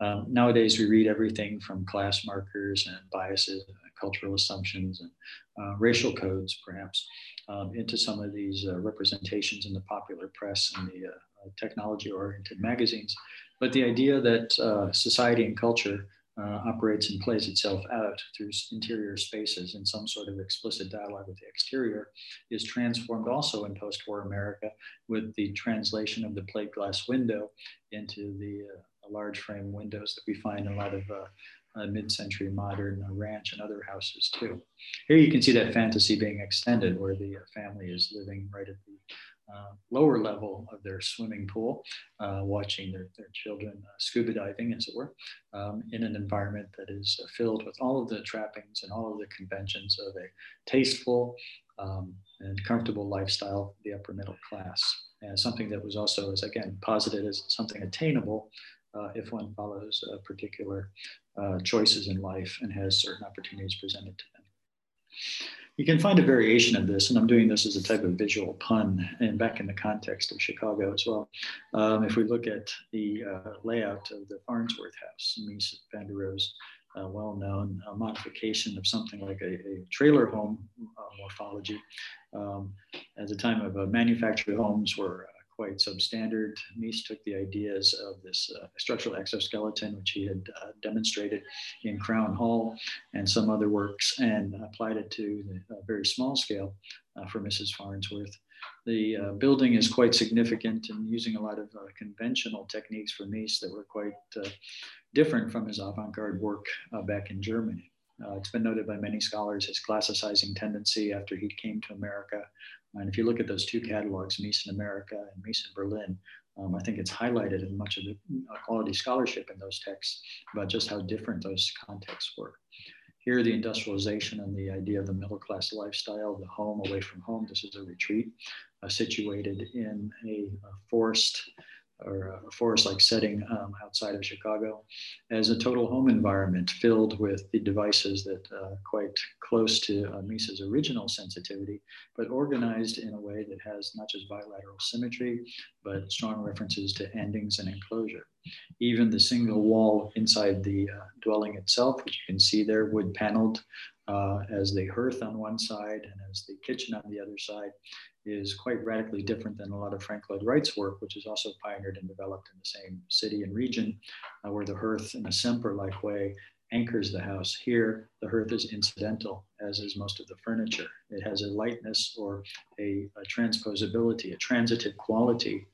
Um, nowadays, we read everything from class markers and biases, and cultural assumptions, and uh, racial codes, perhaps, um, into some of these uh, representations in the popular press and the uh, technology oriented magazines. But the idea that uh, society and culture uh, operates and plays itself out through interior spaces in some sort of explicit dialogue with the exterior is transformed also in post war America with the translation of the plate glass window into the uh, large frame windows that we find in a lot of uh, uh, mid-century modern uh, ranch and other houses too. Here you can see that fantasy being extended where the uh, family is living right at the uh, lower level of their swimming pool, uh, watching their, their children scuba diving, as it were, um, in an environment that is filled with all of the trappings and all of the conventions of a tasteful um, and comfortable lifestyle, for the upper middle class. And something that was also, as again, posited as something attainable uh, if one follows uh, particular uh, choices in life and has certain opportunities presented to them. You can find a variation of this, and I'm doing this as a type of visual pun, and back in the context of Chicago as well. Um, if we look at the uh, layout of the Farnsworth House, Mies van der Rohe's uh, well-known uh, modification of something like a, a trailer home morphology. Um, at the time of manufactured homes were quite substandard. Mies took the ideas of this uh, structural exoskeleton, which he had uh, demonstrated in Crown Hall and some other works, and applied it to the uh, very small scale uh, for Mrs. Farnsworth. The uh, building is quite significant and using a lot of conventional techniques for Mies that were quite different from his avant-garde work back in Germany. Uh, it's been noted by many scholars his classicizing tendency after he came to America and if you look at those two catalogs, Mies in America and Mies in Berlin, um, I think it's highlighted in much of the uh, quality scholarship in those texts about just how different those contexts were. Here, the industrialization and the idea of the middle class lifestyle, the home away from home. This is a retreat uh, situated in a, a forest or a forest-like setting um, outside of Chicago as a total home environment filled with the devices that uh, quite close to uh, Mies's original sensitivity, but organized in a way that has not just bilateral symmetry, but strong references to endings and enclosure. Even the single wall inside the uh, dwelling itself, which you can see there, wood paneled uh, as the hearth on one side and as the kitchen on the other side, is quite radically different than a lot of Frank Lloyd Wright's work, which is also pioneered and developed in the same city and region, uh, where the hearth in a Semper-like way anchors the house. Here, the hearth is incidental, as is most of the furniture. It has a lightness or a, a transposability, a transitive quality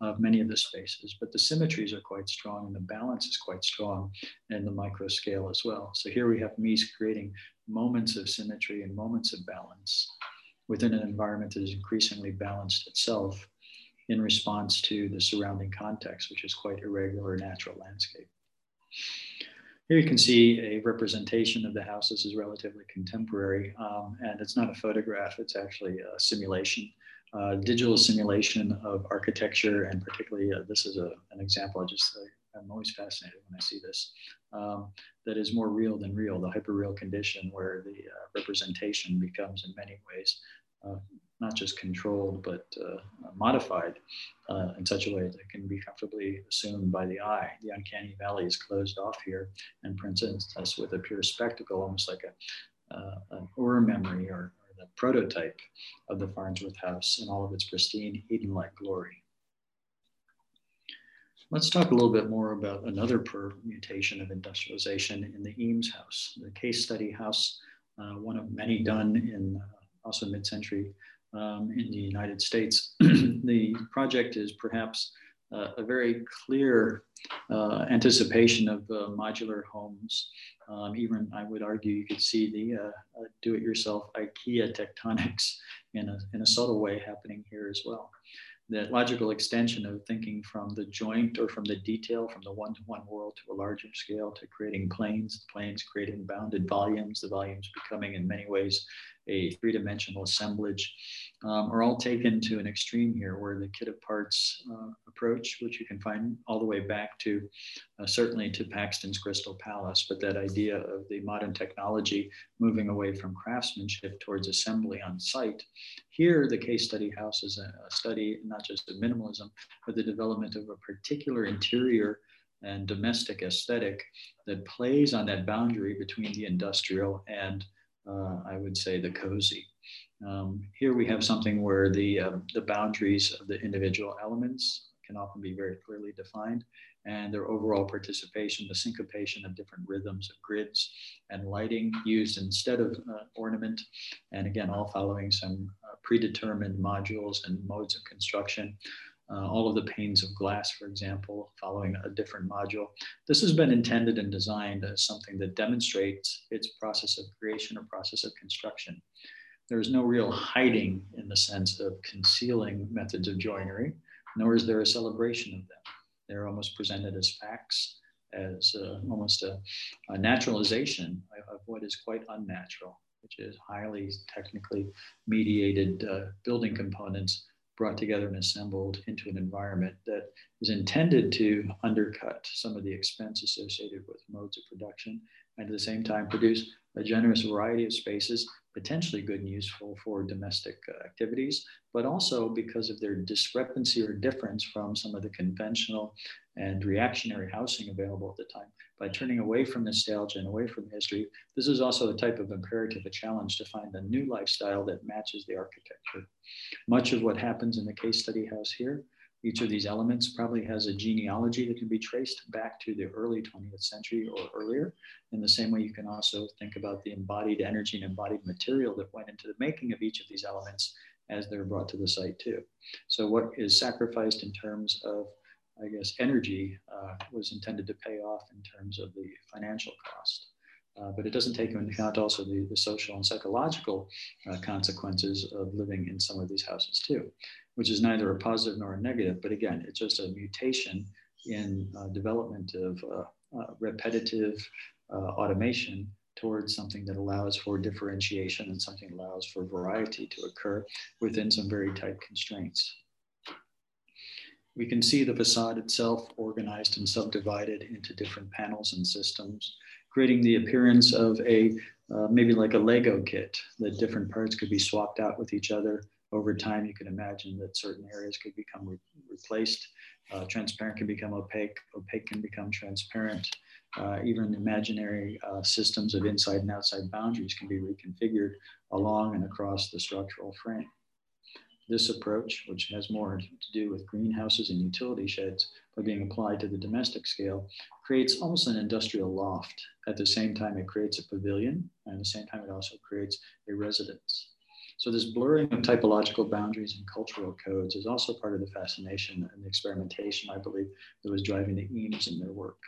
of many of the spaces, but the symmetries are quite strong and the balance is quite strong in the micro scale as well. So here we have Mies creating moments of symmetry and moments of balance within an environment that is increasingly balanced itself in response to the surrounding context, which is quite irregular natural landscape. Here you can see a representation of the house. This is relatively contemporary, um, and it's not a photograph, it's actually a simulation, uh, digital simulation of architecture, and particularly uh, this is a, an example I just I'm always fascinated when I see this, um, that is more real than real, the hyperreal condition where the uh, representation becomes in many ways uh, not just controlled, but uh, modified uh, in such a way that it can be comfortably assumed by the eye. The uncanny valley is closed off here and presents us with a pure spectacle, almost like a, uh, an Ur memory or, or the prototype of the Farnsworth House in all of its pristine Eden-like glory. Let's talk a little bit more about another permutation of industrialization in the Eames House, the case study house, uh, one of many done in uh, also mid-century um, in the United States. the project is perhaps uh, a very clear uh, anticipation of uh, modular homes. Um, even I would argue you could see the uh, uh, do-it-yourself IKEA tectonics in a, in a subtle way happening here as well that logical extension of thinking from the joint or from the detail, from the one-to-one world to a larger scale, to creating planes, planes creating bounded volumes, the volumes becoming in many ways a three-dimensional assemblage, um, are all taken to an extreme here where the kit of parts uh, approach, which you can find all the way back to uh, certainly to Paxton's Crystal Palace, but that idea of the modern technology moving away from craftsmanship towards assembly on site. Here, the case study house is a, a study not just of minimalism, but the development of a particular interior and domestic aesthetic that plays on that boundary between the industrial and uh, I would say, the cozy. Um, here we have something where the, uh, the boundaries of the individual elements can often be very clearly defined and their overall participation, the syncopation of different rhythms of grids and lighting used instead of uh, ornament. And again, all following some uh, predetermined modules and modes of construction uh, all of the panes of glass, for example, following a different module. This has been intended and designed as something that demonstrates its process of creation or process of construction. There is no real hiding in the sense of concealing methods of joinery, nor is there a celebration of them. They're almost presented as facts, as uh, almost a, a naturalization of, what is quite unnatural, which is highly technically mediated uh, building components brought together and assembled into an environment that is intended to undercut some of the expense associated with modes of production and at the same time produce a generous variety of spaces, potentially good and useful for domestic uh, activities, but also because of their discrepancy or difference from some of the conventional and reactionary housing available at the time. By turning away from nostalgia and away from history, this is also a type of imperative, a challenge to find a new lifestyle that matches the architecture. Much of what happens in the case study house here each of these elements probably has a genealogy that can be traced back to the early 20th century or earlier. In the same way, you can also think about the embodied energy and embodied material that went into the making of each of these elements as they're brought to the site too. So what is sacrificed in terms of, I guess, energy uh, was intended to pay off in terms of the financial cost. Uh, but it doesn't take into account also the, the social and psychological uh, consequences of living in some of these houses too which is neither a positive nor a negative, but again, it's just a mutation in uh, development of uh, uh, repetitive uh, automation towards something that allows for differentiation and something allows for variety to occur within some very tight constraints. We can see the facade itself organized and subdivided into different panels and systems, creating the appearance of a uh, maybe like a Lego kit that different parts could be swapped out with each other over time, you can imagine that certain areas could become re replaced. Uh, transparent can become opaque, opaque can become transparent. Uh, even imaginary uh, systems of inside and outside boundaries can be reconfigured along and across the structural frame. This approach, which has more to do with greenhouses and utility sheds, but being applied to the domestic scale, creates almost an industrial loft. At the same time, it creates a pavilion, and at the same time, it also creates a residence. So this blurring of typological boundaries and cultural codes is also part of the fascination and the experimentation, I believe, that was driving the Eames in their work.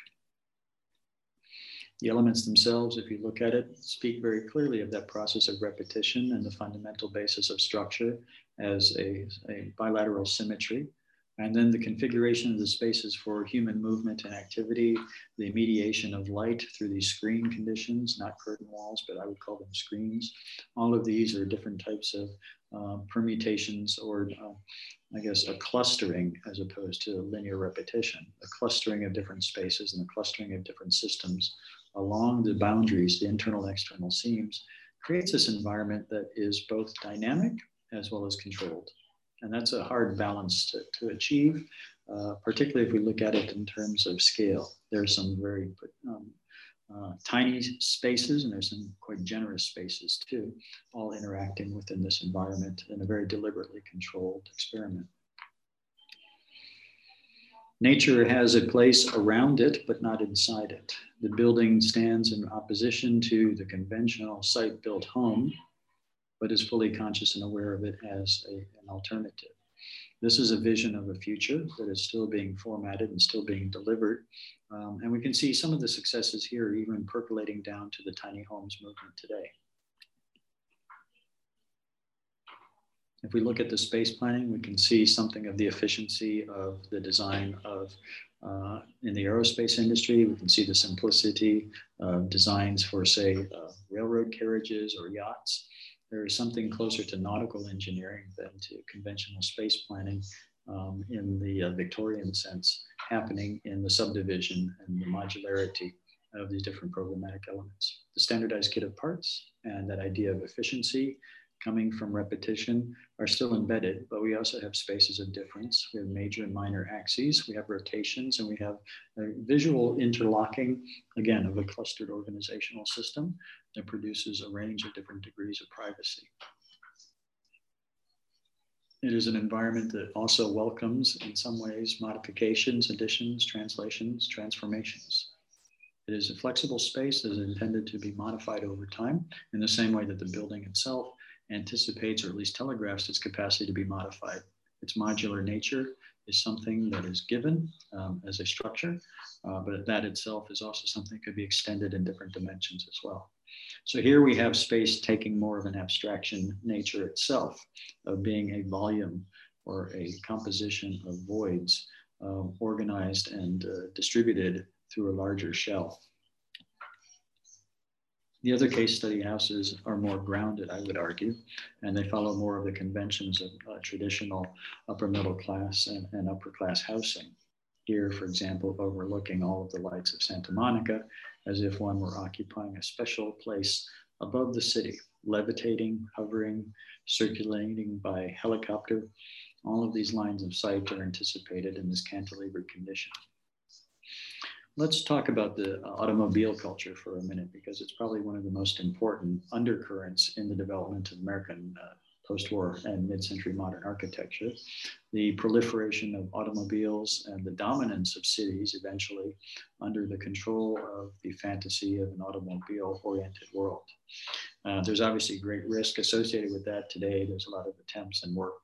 The elements themselves, if you look at it, speak very clearly of that process of repetition and the fundamental basis of structure as a, a bilateral symmetry and then the configuration of the spaces for human movement and activity, the mediation of light through these screen conditions, not curtain walls, but I would call them screens. All of these are different types of um, permutations or uh, I guess a clustering as opposed to linear repetition, a clustering of different spaces and a clustering of different systems along the boundaries, the internal and external seams, creates this environment that is both dynamic as well as controlled. And that's a hard balance to, to achieve, uh, particularly if we look at it in terms of scale. There's some very um, uh, tiny spaces and there's some quite generous spaces too, all interacting within this environment in a very deliberately controlled experiment. Nature has a place around it, but not inside it. The building stands in opposition to the conventional site built home, but is fully conscious and aware of it as a, an alternative. This is a vision of a future that is still being formatted and still being delivered. Um, and we can see some of the successes here, even percolating down to the tiny homes movement today. If we look at the space planning, we can see something of the efficiency of the design of uh, in the aerospace industry. We can see the simplicity of designs for, say, uh, railroad carriages or yachts. There is something closer to nautical engineering than to conventional space planning um, in the uh, Victorian sense happening in the subdivision and the modularity of these different programmatic elements. The standardized kit of parts and that idea of efficiency coming from repetition are still embedded, but we also have spaces of difference. We have major and minor axes, we have rotations, and we have visual interlocking, again, of a clustered organizational system that produces a range of different degrees of privacy. It is an environment that also welcomes, in some ways, modifications, additions, translations, transformations. It is a flexible space that is intended to be modified over time in the same way that the building itself anticipates or at least telegraphs its capacity to be modified. Its modular nature is something that is given um, as a structure, uh, but that itself is also something that could be extended in different dimensions as well. So here we have space taking more of an abstraction nature itself of being a volume or a composition of voids uh, organized and uh, distributed through a larger shell. The other case study houses are more grounded, I would argue, and they follow more of the conventions of uh, traditional upper middle class and, and upper class housing. Here, for example, overlooking all of the lights of Santa Monica, as if one were occupying a special place above the city, levitating, hovering, circulating by helicopter. All of these lines of sight are anticipated in this cantilevered condition. Let's talk about the automobile culture for a minute because it's probably one of the most important undercurrents in the development of American uh, post-war and mid-century modern architecture. The proliferation of automobiles and the dominance of cities eventually under the control of the fantasy of an automobile-oriented world. Uh, there's obviously great risk associated with that today. There's a lot of attempts and work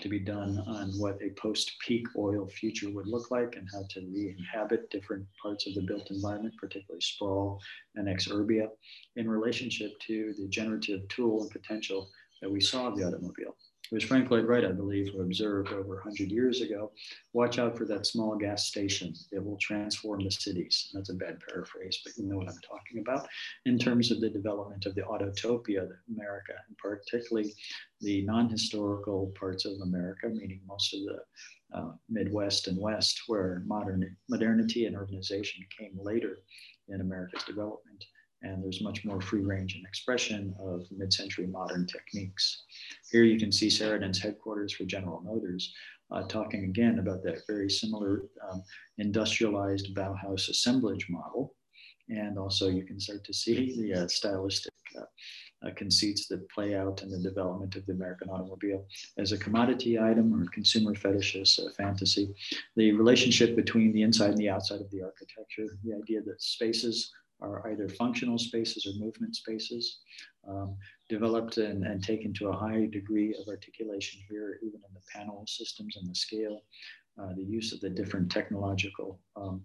to be done on what a post-peak oil future would look like and how to re-inhabit different parts of the built environment, particularly sprawl and exurbia, in relationship to the generative tool and potential that we saw of the automobile. It was Frank Lloyd Wright, I believe, who observed over 100 years ago watch out for that small gas station. It will transform the cities. That's a bad paraphrase, but you know what I'm talking about in terms of the development of the autotopia of America, and particularly the non historical parts of America, meaning most of the uh, Midwest and West, where modern modernity and urbanization came later in America's development and there's much more free range and expression of mid-century modern techniques. Here you can see Saarinen's headquarters for General Motors, uh, talking again about that very similar um, industrialized Bauhaus assemblage model. And also you can start to see the uh, stylistic uh, uh, conceits that play out in the development of the American automobile as a commodity item or consumer fetishist uh, fantasy. The relationship between the inside and the outside of the architecture, the idea that spaces are either functional spaces or movement spaces, um, developed and, and taken to a high degree of articulation here, even in the panel systems and the scale, uh, the use of the different technological um,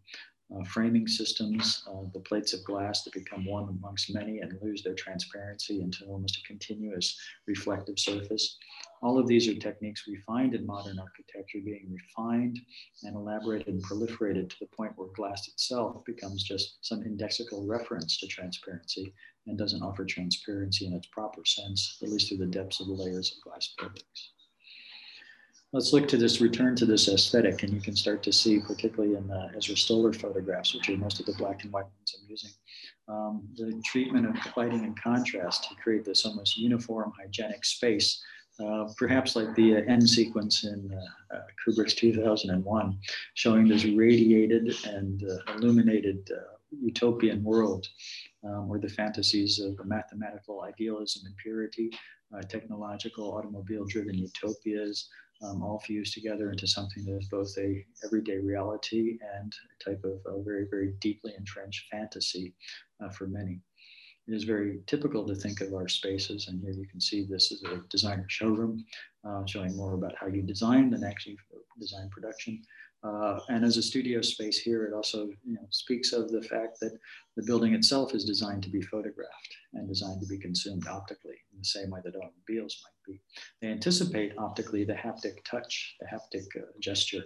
uh, framing systems, uh, the plates of glass that become one amongst many and lose their transparency into almost a continuous reflective surface. All of these are techniques we find in modern architecture being refined and elaborated and proliferated to the point where glass itself becomes just some indexical reference to transparency and doesn't offer transparency in its proper sense, at least through the depths of the layers of glass buildings let's look to this return to this aesthetic and you can start to see particularly in the Ezra Stoller photographs which are most of the black and white ones I'm using um, the treatment of lighting and contrast to create this almost uniform hygienic space uh, perhaps like the uh, end sequence in uh, uh Kubrick's 2001, showing this radiated and uh, illuminated uh, utopian world um, where the fantasies of mathematical idealism and purity, technological automobile driven utopias, um, all fused together into something that is both a everyday reality and a type of a very, very deeply entrenched fantasy for many it is very typical to think of our spaces. And here you can see this is a designer showroom uh, showing more about how you design than actually design production. Uh, and as a studio space here, it also you know, speaks of the fact that the building itself is designed to be photographed and designed to be consumed optically in the same way that automobiles might be. They anticipate optically the haptic touch, the haptic uh, gesture,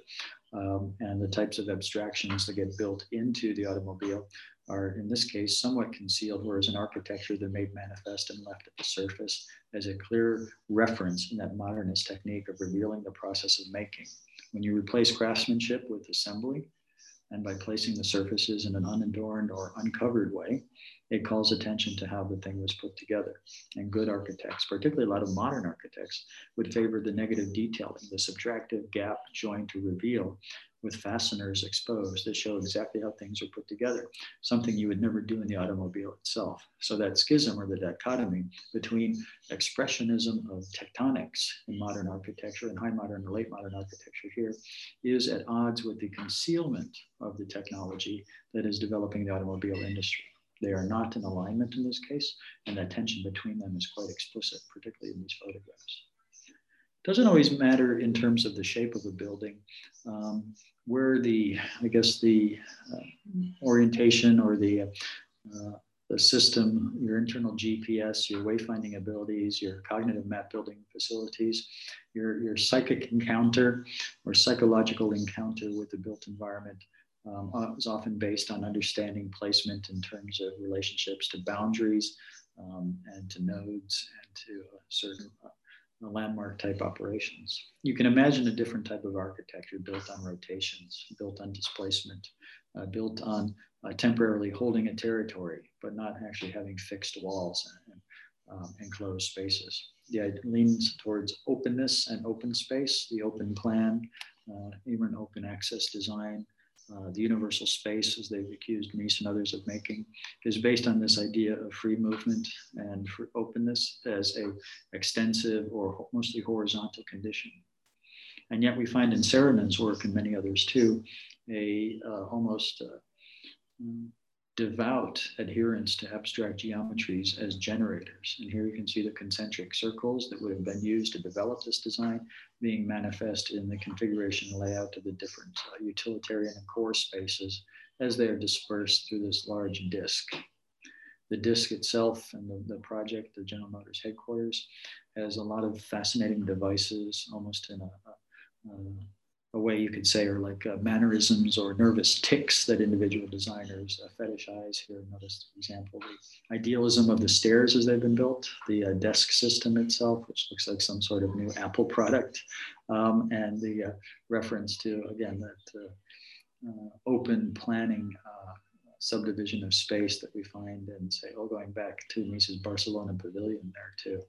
um, and the types of abstractions that get built into the automobile are in this case somewhat concealed, whereas in architecture they're made manifest and left at the surface as a clear reference in that modernist technique of revealing the process of making. When you replace craftsmanship with assembly, and by placing the surfaces in an unadorned or uncovered way, it calls attention to how the thing was put together. And good architects, particularly a lot of modern architects, would favor the negative detailing, the subtractive gap joined to reveal, with fasteners exposed that show exactly how things are put together, something you would never do in the automobile itself. So that schism or the dichotomy between expressionism of tectonics in modern architecture and high modern or late modern architecture here is at odds with the concealment of the technology that is developing the automobile industry. They are not in alignment in this case, and that tension between them is quite explicit, particularly in these photographs doesn't always matter in terms of the shape of a building. Um, where the, I guess, the uh, orientation or the, uh, the system, your internal GPS, your wayfinding abilities, your cognitive map building facilities, your, your psychic encounter or psychological encounter with the built environment um, uh, is often based on understanding placement in terms of relationships to boundaries um, and to nodes and to certain uh, landmark type operations. You can imagine a different type of architecture built on rotations, built on displacement, uh, built on uh, temporarily holding a territory, but not actually having fixed walls and um, enclosed spaces. Yeah, it leans towards openness and open space, the open plan, uh, even open access design, uh, the universal space, as they've accused Mies and others of making, is based on this idea of free movement and openness as a extensive or mostly horizontal condition. And yet we find in Saarinen work and many others too, a uh, almost uh, devout adherence to abstract geometries as generators. And here you can see the concentric circles that would have been used to develop this design being manifest in the configuration layout of the different uh, utilitarian and core spaces as they are dispersed through this large disk. The disk itself and the, the project, the General Motors headquarters, has a lot of fascinating devices, almost in a, a, a a way you could say are like uh, mannerisms or nervous tics that individual designers uh, fetishize. Here, notice example, the idealism of the stairs as they've been built, the uh, desk system itself, which looks like some sort of new Apple product, um, and the uh, reference to, again, that uh, uh, open planning subdivision of space that we find and say, oh, going back to Mies's Barcelona Pavilion there too.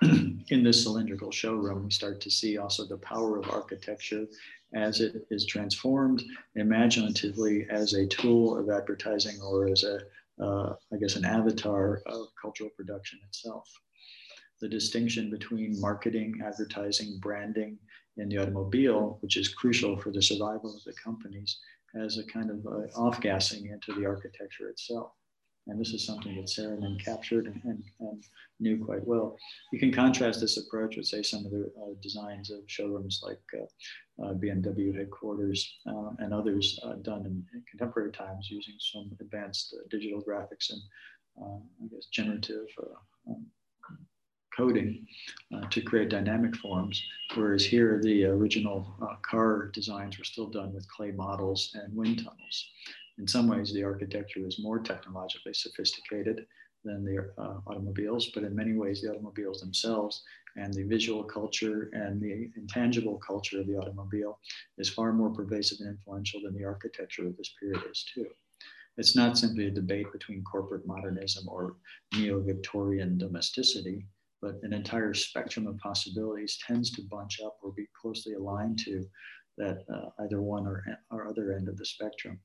in this cylindrical showroom, we start to see also the power of architecture as it is transformed imaginatively as a tool of advertising or as a, uh, I guess, an avatar of cultural production itself. The distinction between marketing, advertising, branding in the automobile, which is crucial for the survival of the companies, as a kind of uh, off-gassing into the architecture itself. And this is something that Saarinen captured and, and, and, knew quite well. You can contrast this approach with, say, some of the uh, designs of showrooms like uh, uh, BMW headquarters uh, and others uh, done in, in, contemporary times using some advanced uh, digital graphics and, I guess, generative um, coding to create dynamic forms. Whereas here, the original car designs were still done with clay models and wind tunnels in some ways, the architecture is more technologically sophisticated than the uh, automobiles, but in many ways, the automobiles themselves and the visual culture and the intangible culture of the automobile is far more pervasive and influential than the architecture of this period is, too. It's not simply a debate between corporate modernism or neo Victorian domesticity. but an entire spectrum of possibilities tends to bunch up or be closely aligned to that uh, either one or, or other end of the spectrum.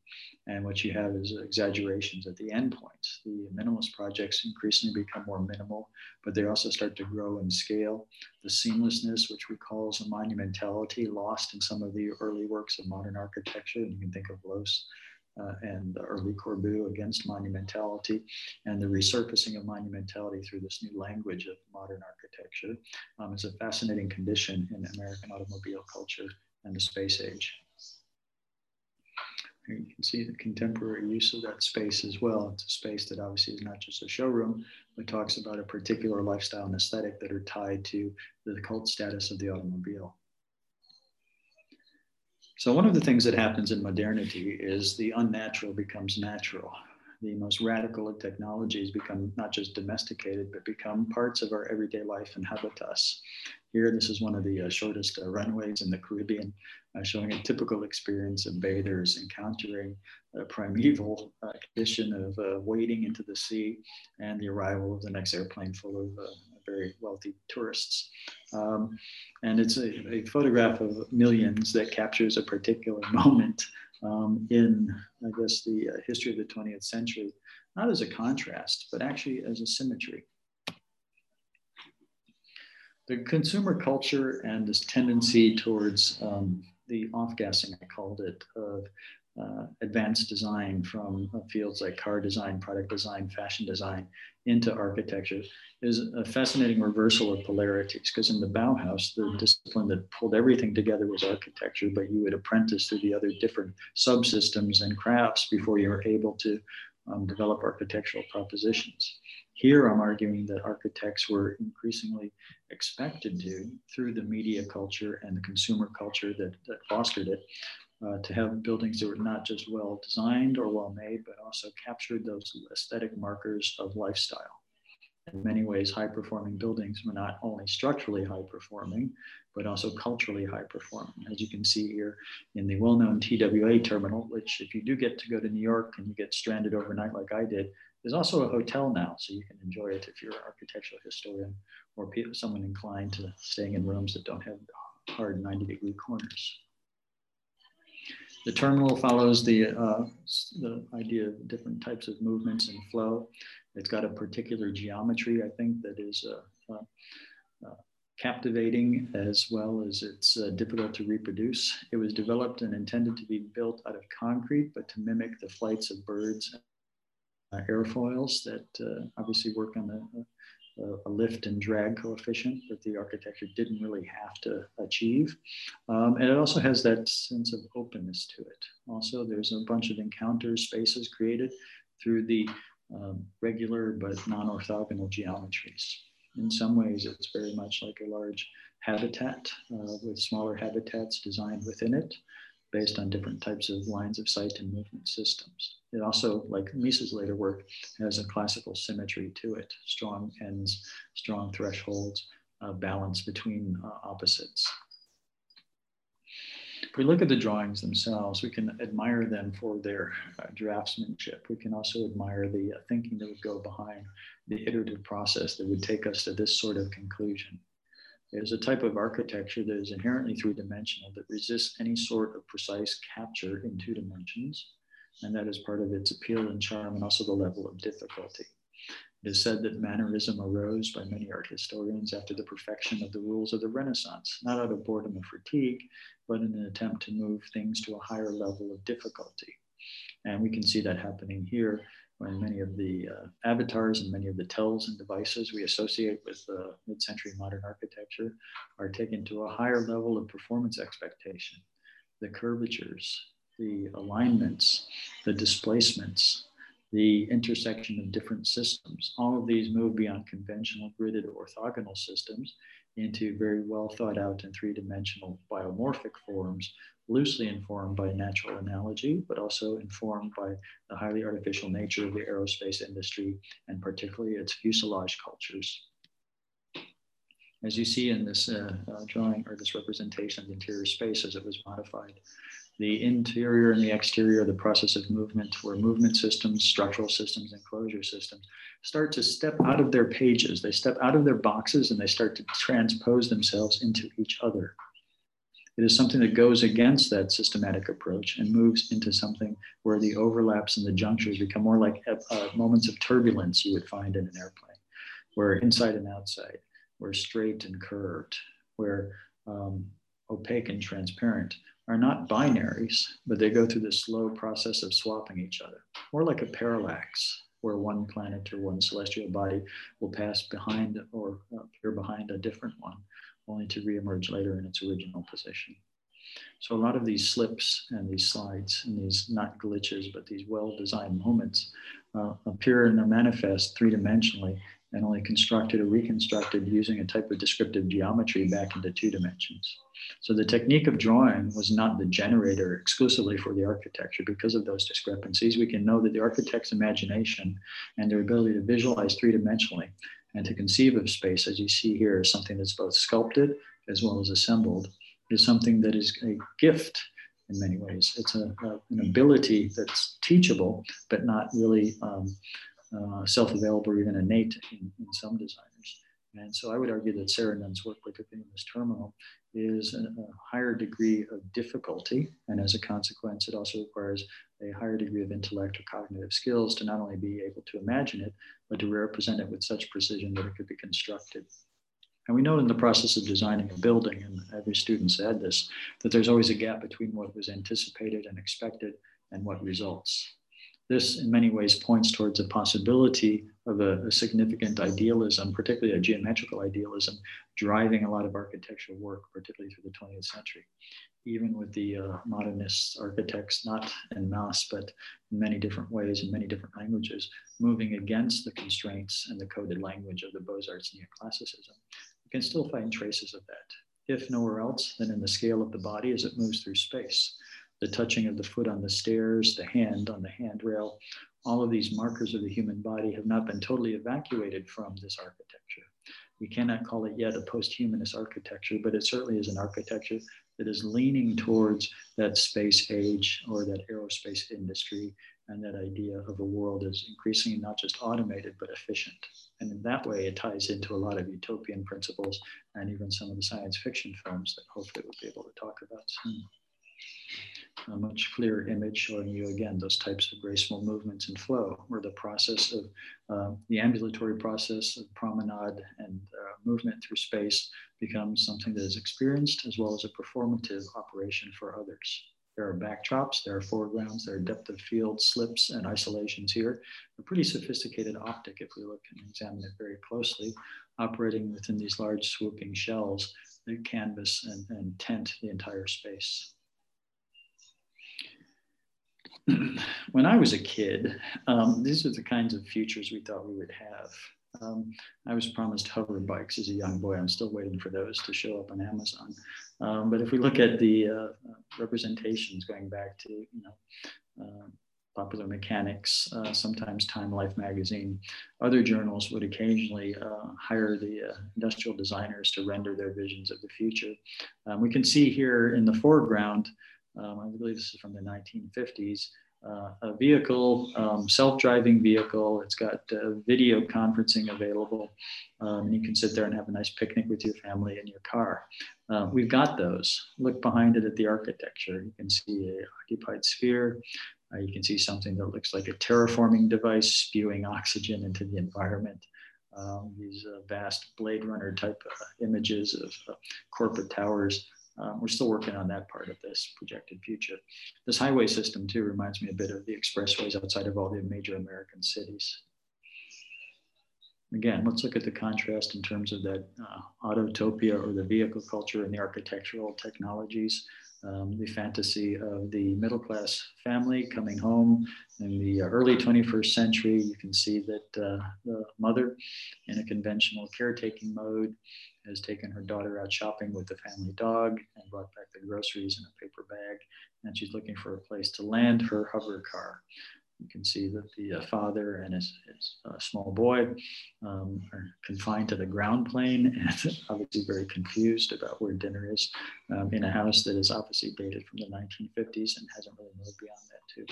And what you have is exaggerations at the endpoints. The minimalist projects increasingly become more minimal, but they also start to grow in scale. The seamlessness, which recalls a monumentality lost in some of the early works of modern architecture, and you can think of Loos uh, and early Corbu against monumentality and the resurfacing of monumentality through this new language of modern architecture um, is a fascinating condition in American automobile culture and the space age. Here you can see the contemporary use of that space as well. It's a space that obviously is not just a showroom, but talks about a particular lifestyle and aesthetic that are tied to the cult status of the automobile. So one of the things that happens in modernity is the unnatural becomes natural. The most radical of technologies become not just domesticated, but become parts of our everyday life and habitus. Here, this is one of the uh, shortest uh, runways in the Caribbean, uh, showing a typical experience of bathers encountering a primeval uh, condition of uh, wading into the sea and the arrival of the next airplane full of uh, very wealthy tourists. Um, and it's a, a, photograph of millions that captures a particular moment um, in, I guess, the uh, history of the 20th century, not as a contrast, but actually as a symmetry. The consumer culture and this tendency towards um, the off-gassing, I called it, of uh, advanced design from uh, fields like car design, product design, fashion design into architecture is a fascinating reversal of polarities. Because in the Bauhaus, the discipline that pulled everything together was architecture, but you would apprentice through the other different subsystems and crafts before you were able to um, develop architectural propositions. Here, I'm arguing that architects were increasingly expected to, through the media culture and the consumer culture that, that fostered it, uh, to have buildings that were not just well designed or well made, but also captured those aesthetic markers of lifestyle. In many ways, high performing buildings were not only structurally high performing, but also culturally high performing. As you can see here in the well known TWA terminal, which, if you do get to go to New York and you get stranded overnight like I did, is also a hotel now, so you can enjoy it if you're an architectural historian or someone inclined to staying in rooms that don't have hard 90 degree corners. The terminal follows the, uh, the idea of different types of movements and flow. It's got a particular geometry, I think, that is uh, uh, uh captivating as well as it's uh, difficult to reproduce. It was developed and intended to be built out of concrete, but to mimic the flights of birds, airfoils that obviously work on the a, lift and drag coefficient that the architecture didn't really have to achieve. Um, and it also has that sense of openness to it. Also, there's a bunch of encounter spaces created through the um, regular but non-orthogonal geometries. In some ways, it's very much like a large habitat uh, with smaller habitats designed within it based on different types of lines of sight and movement systems. It also, like Mies's later work, has a classical symmetry to it, strong ends, strong thresholds, uh, balance between uh, opposites. If we look at the drawings themselves, we can admire them for their uh, draftsmanship. We can also admire the uh, thinking that would go behind the iterative process that would take us to this sort of conclusion is a type of architecture that is inherently three dimensional that resists any sort of precise capture in two dimensions. And that is part of its appeal and charm and also the level of difficulty. It is said that mannerism arose by many art historians after the perfection of the rules of the Renaissance, not out of boredom or fatigue, but in an attempt to move things to a higher level of difficulty. And we can see that happening here when many of the uh, avatars and many of the tells and devices we associate with uh, mid-century modern architecture are taken to a higher level of performance expectation. The curvatures, the alignments, the displacements, the intersection of different systems, all of these move beyond conventional gridded orthogonal systems into very well thought out and three-dimensional biomorphic forms loosely informed by natural analogy, but also informed by the highly artificial nature of the aerospace industry and particularly its fuselage cultures. As you see in this uh, uh, drawing or this representation of the interior space as it was modified the interior and the exterior, the process of movement, where movement systems, structural systems, and closure systems start to step out of their pages. They step out of their boxes and they start to transpose themselves into each other. It is something that goes against that systematic approach and moves into something where the overlaps and the junctures become more like uh, moments of turbulence you would find in an airplane, where inside and outside, where straight and curved, where um, opaque and transparent are not binaries, but they go through the slow process of swapping each other, more like a parallax, where one planet or one celestial body will pass behind or appear behind a different one, only to reemerge later in its original position. So a lot of these slips and these slides and these not glitches, but these well-designed moments uh, appear and are manifest three-dimensionally and only constructed or reconstructed using a type of descriptive geometry back into two dimensions. So the technique of drawing was not the generator exclusively for the architecture. Because of those discrepancies, we can know that the architect's imagination and their ability to visualize three-dimensionally and to conceive of space, as you see here, as something that's both sculpted as well as assembled, is something that is a gift in many ways. It's a, a an ability that's teachable, but not really um, uh, self-available or even innate in, in, some designers. And so I would argue that Saarinen work, particularly in this terminal, is a, higher degree of difficulty. And as a consequence, it also requires a higher degree of intellect or cognitive skills to not only be able to imagine it, but to represent it with such precision that it could be constructed. And we know in the process of designing a building, and every student said this, that there's always a gap between what was anticipated and expected and what results. This, in many ways, points towards a possibility of a, a, significant idealism, particularly a geometrical idealism, driving a lot of architectural work, particularly through the 20th century. Even with the uh, modernist architects, not in mass, but in many different ways, in many different languages, moving against the constraints and the coded language of the Beaux-Arts neoclassicism, You can still find traces of that. If nowhere else, then in the scale of the body as it moves through space the touching of the foot on the stairs, the hand on the handrail, all of these markers of the human body have not been totally evacuated from this architecture. We cannot call it yet a post-humanist architecture, but it certainly is an architecture that is leaning towards that space age or that aerospace industry and that idea of a world is increasingly not just automated, but efficient. And in that way, it ties into a lot of utopian principles and even some of the science fiction films that hopefully we'll be able to talk about soon a much clearer image showing you again those types of graceful movements and flow, where the process of uh, the ambulatory process of promenade and uh, movement through space becomes something that is experienced as well as a performative operation for others. There are backdrops, there are foregrounds, there are depth of field slips and isolations here. A pretty sophisticated optic, if we look and examine it very closely, operating within these large swooping shells that canvas and, and tent the entire space. when I was a kid, um, these are the kinds of futures we thought we would have. Um, I was promised hover bikes as a young boy. I'm still waiting for those to show up on Amazon. Um, but if we look at the uh, representations going back to, you know, uh, Popular Mechanics, uh, sometimes Time Life magazine, other journals would occasionally uh, hire the uh, industrial designers to render their visions of the future. Um, we can see here in the foreground um, I believe this is from the 1950s, uh, a vehicle, um, self-driving vehicle. It's got uh, video conferencing available. Um, and you can sit there and have a nice picnic with your family in your car. Uh, we've got those. Look behind it at the architecture. You can see a occupied sphere. Uh, you can see something that looks like a terraforming device spewing oxygen into the environment. Um, these uh, vast Blade Runner type uh, images of corporate towers um, we're still working on that part of this projected future. This highway system too reminds me a bit of the expressways outside of all the major American cities. Again, let's look at the contrast in terms of that uh, autotopia or the vehicle culture and the architectural technologies. Um, the fantasy of the middle class family coming home in the early 21st century. You can see that uh, the mother in a conventional caretaking mode has taken her daughter out shopping with the family dog and brought back the groceries in a paper bag. And she's looking for a place to land her hover car. you can see that the uh, father and his, his uh, small boy um, are confined to the ground plane and obviously very confused about where dinner is um, in a house that is obviously dated from the 1950s and hasn't really moved beyond that too.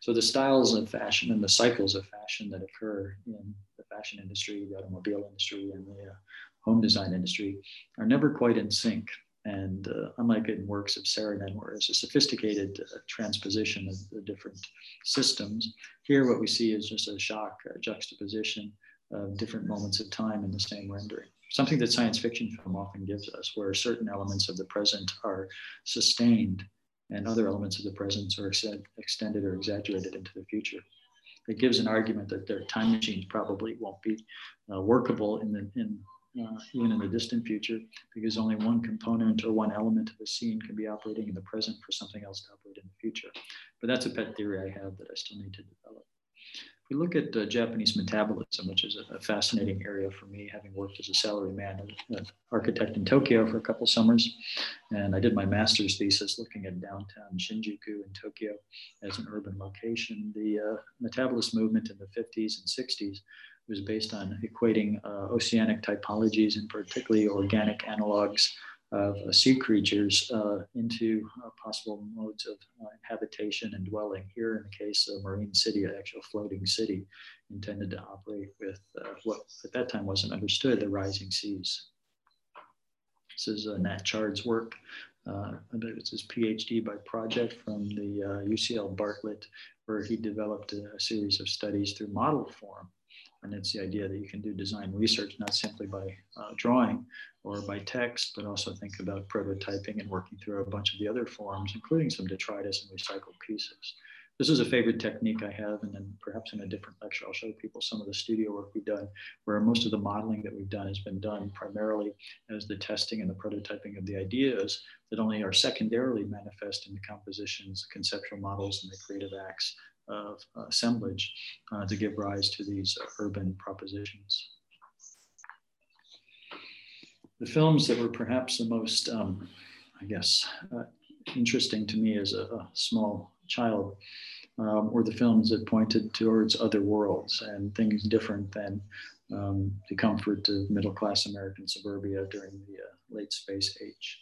So the styles of fashion and the cycles of fashion that occur in the fashion industry, the automobile industry, and the uh, home design industry are never quite in sync. And uh, unlike in works of Saarinen, where it's a sophisticated uh, transposition of the different systems, here what we see is just a shock, a juxtaposition of different moments of time in the same rendering. Something that science fiction film often gives us, where certain elements of the present are sustained and other elements of the present are extended or exaggerated into the future. It gives an argument that their time machines probably won't be uh, workable in the, in uh, even in the distant future, because only one component or one element of a scene can be operating in the present for something else to operate in the future. But that's a pet theory I have that I still need to develop. If we look at uh, Japanese metabolism, which is a, a, fascinating area for me, having worked as a salaryman and an architect in Tokyo for a couple summers, and I did my master's thesis looking at downtown Shinjuku in Tokyo as an urban location. The uh, metabolist movement in the 50s and 60s was based on equating uh, oceanic typologies and particularly organic analogs of uh, sea creatures uh, into uh, possible modes of uh, habitation and dwelling. Here, in the case of Marine City, an actual floating city intended to operate with uh, what at that time wasn't understood the rising seas. This is Nat Chard's work. I believe it's his PhD by project from the UCL Bartlett, where he developed a, a series of studies through model form and it's the idea that you can do design research not simply by uh, drawing or by text, but also think about prototyping and working through a bunch of the other forms, including some detritus and recycled pieces. This is a favorite technique I have, and then perhaps in a different lecture, I'll show people some of the studio work we've done, where most of the modeling that we've done has been done primarily as the testing and the prototyping of the ideas that only are secondarily manifest in the compositions, conceptual models, and the creative acts of assemblage uh, to give rise to these urban propositions. The films that were perhaps the most, um, I guess, uh, interesting to me as a, a small child um, were the films that pointed towards other worlds and things different than um, the comfort of middle class American suburbia during the uh, late space age.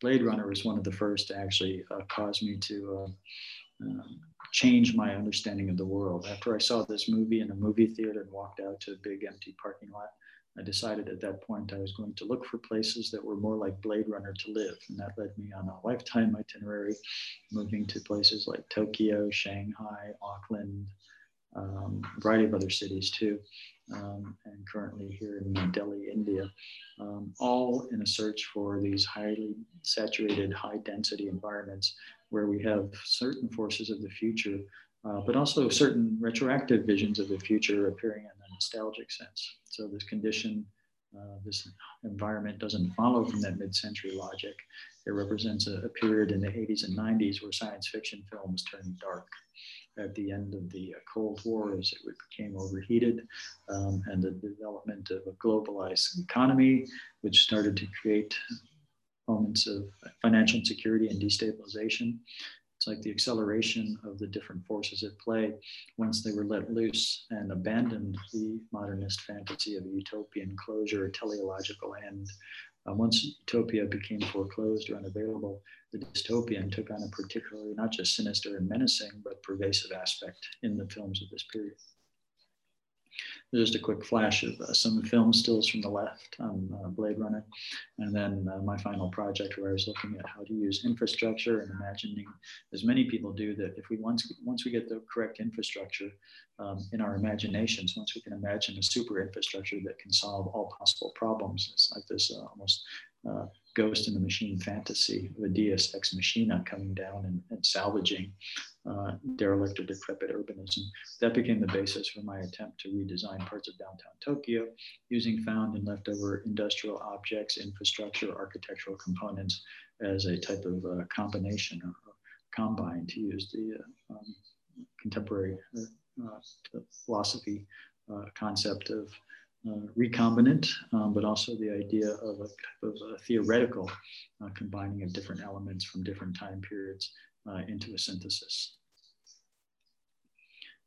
Blade Runner was one of the first to actually uh, cause me to uh, um, changed my understanding of the world. After I saw this movie in a movie theater and walked out to a big empty parking lot, I decided at that point I was going to look for places that were more like Blade Runner to live. And that led me on a lifetime itinerary, moving to places like Tokyo, Shanghai, Auckland, um, a variety of other cities too, um, and currently here in Delhi, India, um, all in a search for these highly saturated, high density environments where we have certain forces of the future, uh, but also certain retroactive visions of the future appearing in a nostalgic sense. So this condition, uh, this environment doesn't follow from that mid-century logic. It represents a, a, period in the 80s and 90s where science fiction films turned dark at the end of the uh, Cold War as it became overheated um, and the development of a globalized economy, which started to create moments of financial insecurity and destabilization. It's like the acceleration of the different forces at play once they were let loose and abandoned the modernist fantasy of a utopian closure, a teleological end. Uh, once utopia became foreclosed or unavailable, the dystopian took on a particularly not just sinister and menacing, but pervasive aspect in the films of this period just a quick flash of uh, some film stills from the left on uh, Blade Runner. And then uh, my final project where I was looking at how to use infrastructure and imagining, as many people do, that if we once, once we get the correct infrastructure um, in our imaginations, once we can imagine a super infrastructure that can solve all possible problems, it's like this uh, almost uh, ghost in the machine fantasy of a deus ex machina coming down and, and salvaging uh, derelict or decrepit urbanism. That became the basis for my attempt to redesign parts of downtown Tokyo using found and leftover industrial objects, infrastructure, architectural components as a type of uh, combination or, or, combine to use the uh, um, contemporary uh, philosophy uh, concept of uh, recombinant, um, but also the idea of a type of a theoretical uh, combining of different elements from different time periods uh, into a synthesis.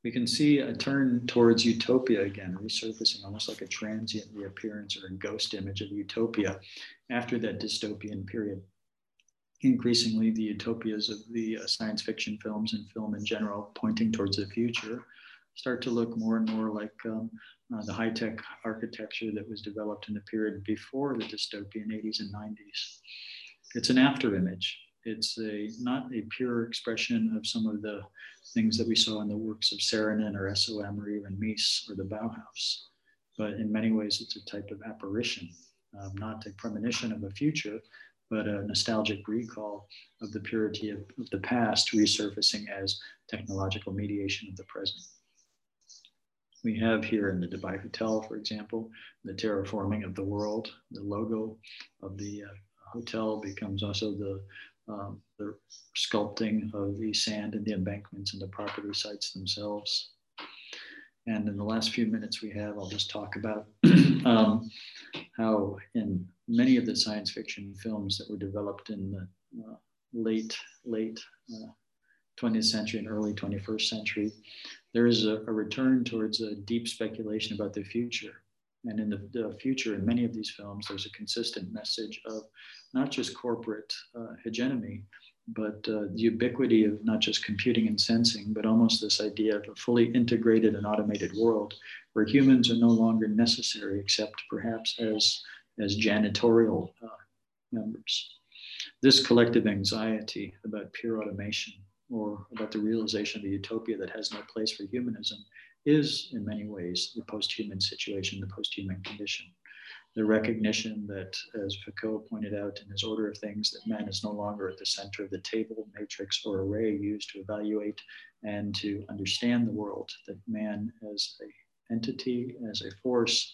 we can see a turn towards utopia again, resurfacing almost like a transient reappearance or a ghost image of utopia after that dystopian period. Increasingly, the utopias of the uh, science fiction films and film in general, pointing towards the future, start to look more and more like um, uh, the high tech architecture that was developed in the period before the dystopian 80s and 90s. It's an after image it's a not a pure expression of some of the things that we saw in the works of Saarinen or SOM or even Mies or the Bauhaus. But in many ways, it's a type of apparition, um, not a premonition of a future, but a nostalgic recall of the purity of, of the past resurfacing as technological mediation of the present. We have here in the Dubai Hotel, for example, the terraforming of the world. The logo of the uh, hotel becomes also the um, the sculpting of the sand and the embankments and the property sites themselves. And in the last few minutes we have, I'll just talk about um, how in many of the science fiction films that were developed in the uh, late, late uh, 20th century and early 21st century, there is a, a return towards a deep speculation about the future and in the, the, future, in many of these films, there's a consistent message of not just corporate uh, hegemony, but uh, the ubiquity of not just computing and sensing, but almost this idea of a fully integrated and automated world where humans are no longer necessary except perhaps as, as janitorial uh, members. This collective anxiety about pure automation or about the realization of a utopia that has no place for humanism is in many ways the post-human situation, the post-human condition. The recognition that, as Foucault pointed out in his order of things, that man is no longer at the center of the table, matrix, or array used to evaluate and to understand the world, that man as a entity, as a force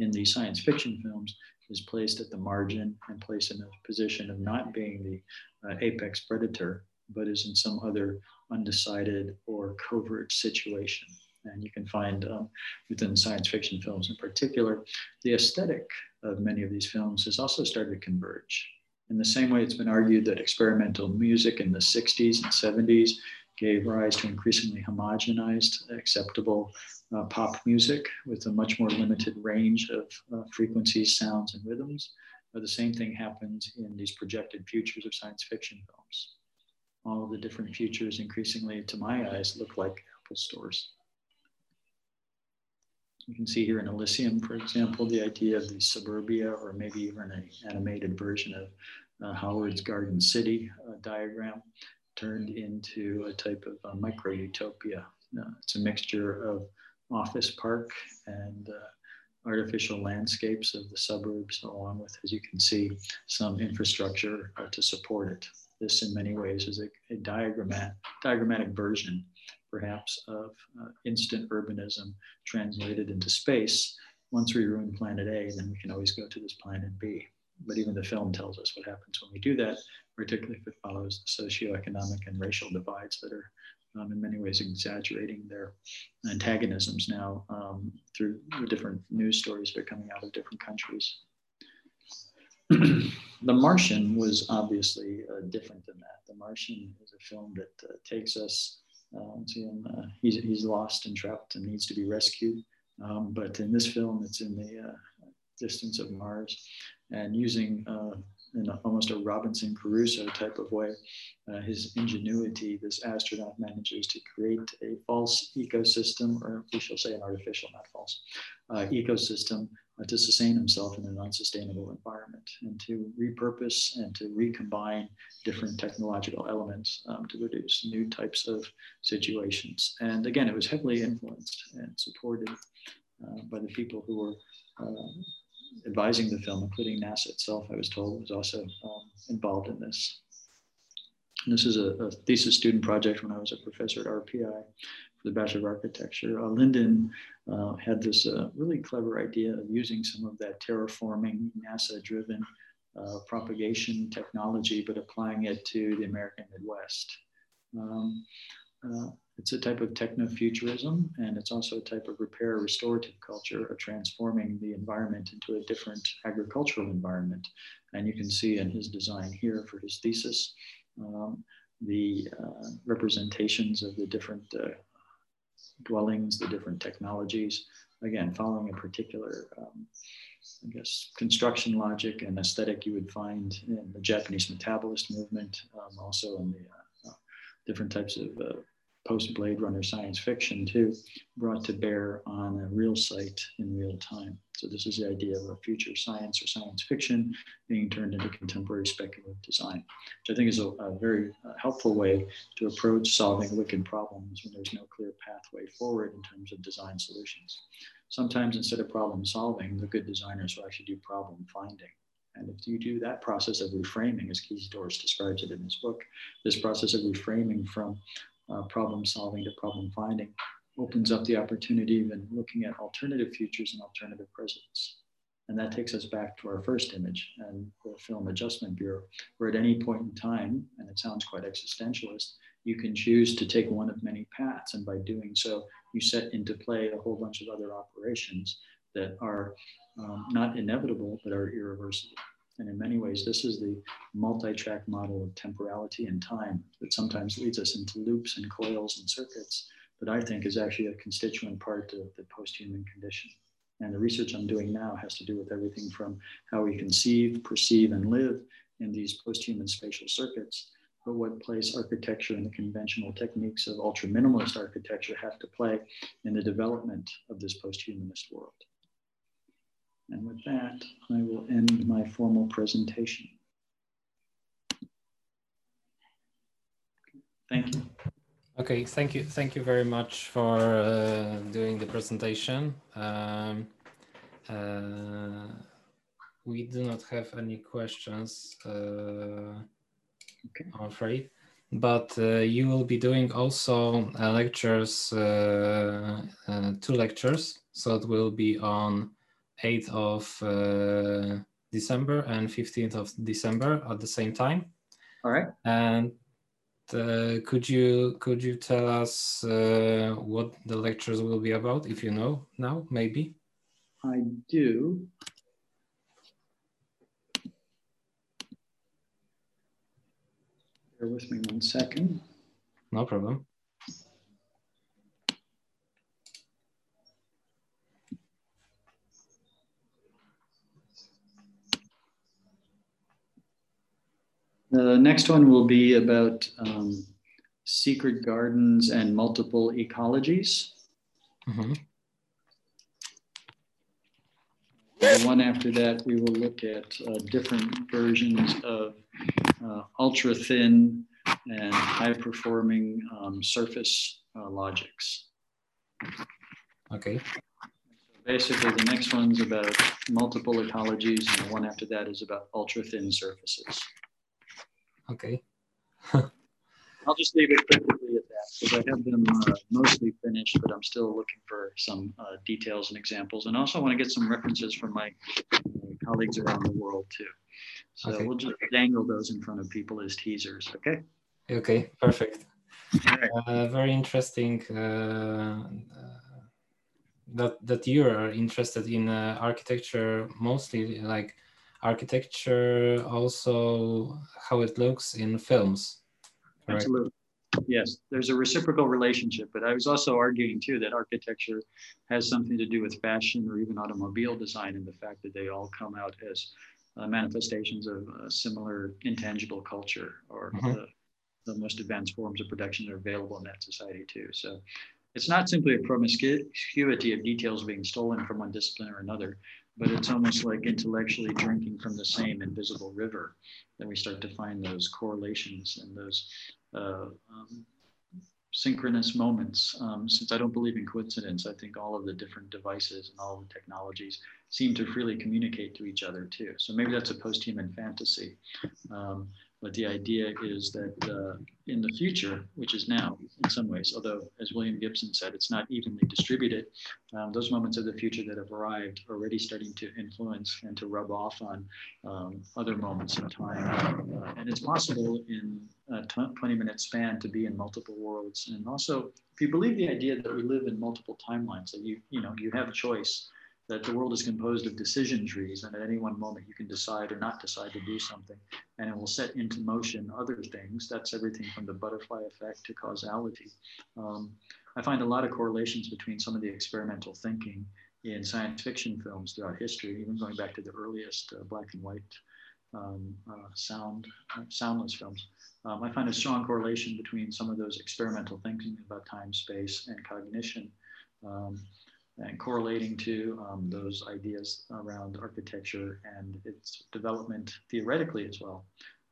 in these science fiction films is placed at the margin and placed in a position of not being the uh, apex predator, but is in some other undecided or covert situation. And you can find um, within science fiction films in particular, the aesthetic of many of these films has also started to converge. In the same way, it's been argued that experimental music in the 60s and 70s gave rise to increasingly homogenized, acceptable uh, pop music with a much more limited range of uh, frequencies, sounds, and rhythms. But the same thing happens in these projected futures of science fiction films. All of the different futures increasingly, to my eyes, look like Apple stores. You can see here in Elysium, for example, the idea of the suburbia, or maybe even an animated version of uh, Howard's Garden City uh, diagram turned into a type of uh, micro utopia. Uh, it's a mixture of office park and uh, artificial landscapes of the suburbs, along with, as you can see, some infrastructure uh, to support it. This, in many ways, is a, a diagrammat, diagrammatic version perhaps of uh, instant urbanism translated into space. Once we ruin planet A, then we can always go to this planet B. But even the film tells us what happens when we do that, particularly if it follows the socioeconomic and racial divides that are um, in many ways exaggerating their antagonisms now um, through the different news stories that are coming out of different countries. the Martian was obviously uh, different than that. The Martian is a film that uh, takes us um, him, uh, he's, he's lost and trapped and needs to be rescued. Um, but in this film, it's in the uh, distance of Mars and using uh, in a, almost a Robinson Crusoe type of way, uh, his ingenuity, this astronaut manages to create a false ecosystem, or we shall say an artificial, not false, uh, ecosystem to sustain himself in an unsustainable environment and to repurpose and to recombine different technological elements um, to produce new types of situations. And again, it was heavily influenced and supported uh, by the people who were uh, advising the film, including NASA itself, I was told, was also um, involved in this. This is a, a, thesis student project when I was a professor at RPI for the Bachelor of Architecture. Uh, Lyndon uh, had this uh, really clever idea of using some of that terraforming NASA-driven uh, propagation technology, but applying it to the American Midwest. Um, uh, it's a type of techno-futurism, and it's also a type of repair restorative culture of transforming the environment into a different agricultural environment. And you can see in his design here for his thesis, um, the uh, representations of the different uh, dwellings, the different technologies. Again, following a particular, um, I guess, construction logic and aesthetic you would find in the Japanese metabolist movement, um, also in the uh, different types of uh, post Blade Runner science fiction too, brought to bear on a real site in real time. So this is the idea of a future science or science fiction being turned into contemporary speculative design, which I think is a, a very uh, helpful way to approach solving wicked problems when there's no clear pathway forward in terms of design solutions. Sometimes instead of problem solving, the good designers will actually do problem finding. And if you do that process of reframing, as Kees Dorst describes it in his book, this process of reframing from uh, problem solving to problem finding opens up the opportunity even looking at alternative futures and alternative presents. And that takes us back to our first image and the Film Adjustment Bureau, where at any point in time, and it sounds quite existentialist, you can choose to take one of many paths. And by doing so, you set into play a whole bunch of other operations that are um, not inevitable, but are irreversible. And in many ways, this is the multi-track model of temporality and time that sometimes leads us into loops and coils and circuits, but I think is actually a constituent part of the post-human condition. And the research I'm doing now has to do with everything from how we conceive, perceive, and live in these post-human spatial circuits, but what place architecture and the conventional techniques of ultra-minimalist architecture have to play in the development of this post-humanist world. And with that, I will end my formal presentation. Thank you.
Okay, thank you. Thank you very much for uh, doing the presentation. Um, uh, we do not have any questions, uh, okay. I'm afraid, but uh, you will be doing also uh, lectures, uh, two lectures. So it will be on 8th of uh, December and 15th of December at the same time.
All right.
And uh, could you could you tell us uh, what the lectures will be about, if you know now, maybe?
I do. Bear with me one second.
No problem.
The next one will be about um, secret gardens and multiple ecologies. Mm-hmm. The one after that, we will look at uh, different versions of uh, ultra thin and high performing um, surface uh, logics.
Okay.
Basically, the next one's about multiple ecologies, and the one after that is about ultra thin surfaces.
Okay.
I'll just leave it quickly at that because I have them uh, mostly finished, but I'm still looking for some uh, details and examples. And also want to get some references from my uh, colleagues around the world too. So okay. we'll just dangle those in front of people as teasers. Okay.
Okay. Perfect. Right. Uh, very interesting uh, that that you are interested in architecture mostly like architecture, also how it looks in films.
Absolutely. Yes, there's a reciprocal relationship, but I was also arguing too that architecture has something to do with fashion or even automobile design and the fact that they all come out as uh, manifestations of a similar intangible culture or mm-hmm. the, the most advanced forms of production that are available in that society too. So it's not simply a promiscuity of details being stolen from one discipline or another, but it's almost like intellectually drinking from the same invisible river. Then we start to find those correlations and those uh, um, synchronous moments. Um, since I don't believe in coincidence, I think all of the different devices and all the technologies seem to freely communicate to each other too. So maybe that's a post-human fantasy. Um, but the idea is that uh, in the future, which is now in some ways, although as William Gibson said, it's not evenly distributed, um, those moments of the future that have arrived are already starting to influence and to rub off on um, other moments in time. Uh, and it's possible in a 20 minute span to be in multiple worlds. And also, if you believe the idea that we live in multiple timelines, that you, you know, you have a choice that the world is composed of decision trees, and at any one moment you can decide or not decide to do something, and it will set into motion other things. That's everything from the butterfly effect to causality. Um, I find a lot of correlations between some of the experimental thinking in science fiction films throughout history, even going back to the earliest uh, black and white um, uh, sound, uh, soundless films. Um, I find a strong correlation between some of those experimental thinking about time, space, and cognition, um, and correlating to um, those ideas around architecture and its development theoretically as well,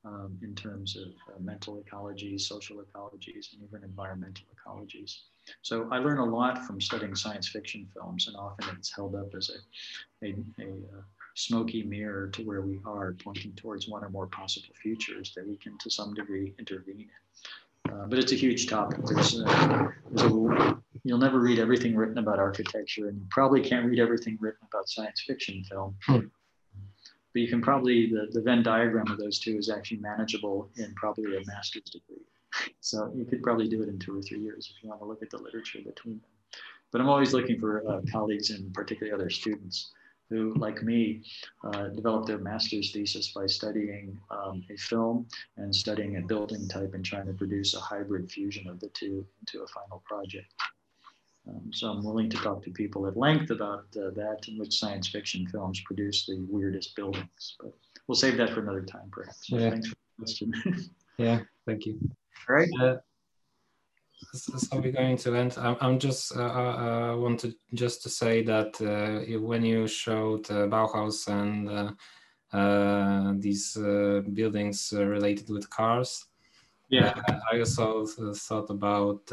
um, in terms of uh, mental ecologies, social ecologies, and even environmental ecologies. So I learn a lot from studying science fiction films, and often it's held up as a, a, a, a uh, smoky mirror to where we are, pointing towards one or more possible futures that we can, to some degree, intervene in. Uh, but it's a huge topic. There's, uh, there's a, you'll never read everything written about architecture, and you probably can't read everything written about science fiction film. Hmm. But you can probably, the, the Venn diagram of those two is actually manageable in probably a master's degree. So you could probably do it in two or three years if you want to look at the literature between them. But I'm always looking for uh, colleagues and particularly other students who, like me, uh, developed their master's thesis by studying um, a film and studying a building type and trying to produce a hybrid fusion of the two into a final project. Um, so I'm willing to talk to people at length about uh, that and which science fiction films produce the weirdest buildings. But we'll save that for another time, perhaps.
Yeah.
Thanks for the question.
yeah, thank you.
All right. Uh,
so we're going to end. I'm, I'm just uh, uh, wanted just to say that uh, when you showed uh, Bauhaus and uh, uh, these buildings related with cars,
yeah,
I also thought about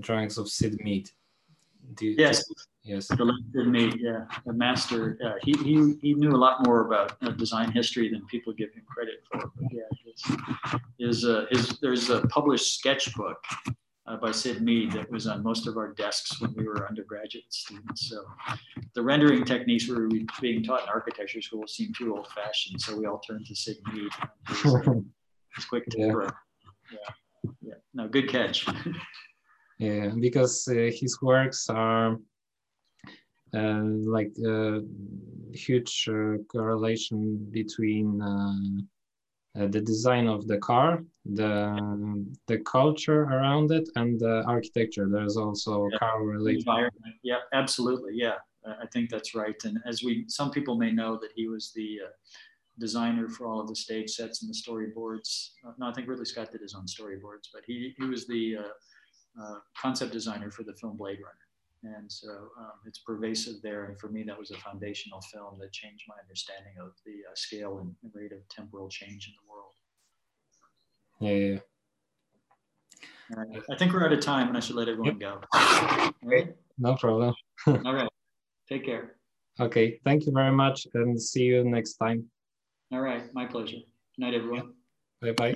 drawings of Syd Mead.
You, yes.
Yes.
The Mead, yeah, a master. he, he he knew a lot more about design history than people give him credit for. But yeah, his his, his there's a published sketchbook uh, by Syd Mead that was on most of our desks when we were undergraduate students. So the rendering techniques we were being taught in architecture school seemed too old fashioned. So we all turned to Syd Mead. It's quick to yeah. yeah. Yeah. No, good catch.
yeah, because uh, his works are uh, like a uh, huge uh, correlation between uh, the design of the car, the the culture around it, and the architecture. There's also yeah. car related.
Environment. Yeah, absolutely. Yeah, I think that's right. And as we, some people may know that he was the uh, designer for all of the stage sets and the storyboards. Uh, no, I think Ridley Scott did his own storyboards, but he he was the uh, uh, concept designer for the film Blade Runner. And so um, it's pervasive there. And for me, that was a foundational film that changed my understanding of the uh, scale and, rate of temporal change in the world.
Yeah.
Right. I think we're out of time and I should let everyone go. All right.
No problem.
All right. Take care.
Okay. Thank you very much and see you next time.
All right. My pleasure. Good night, everyone.
Bye bye.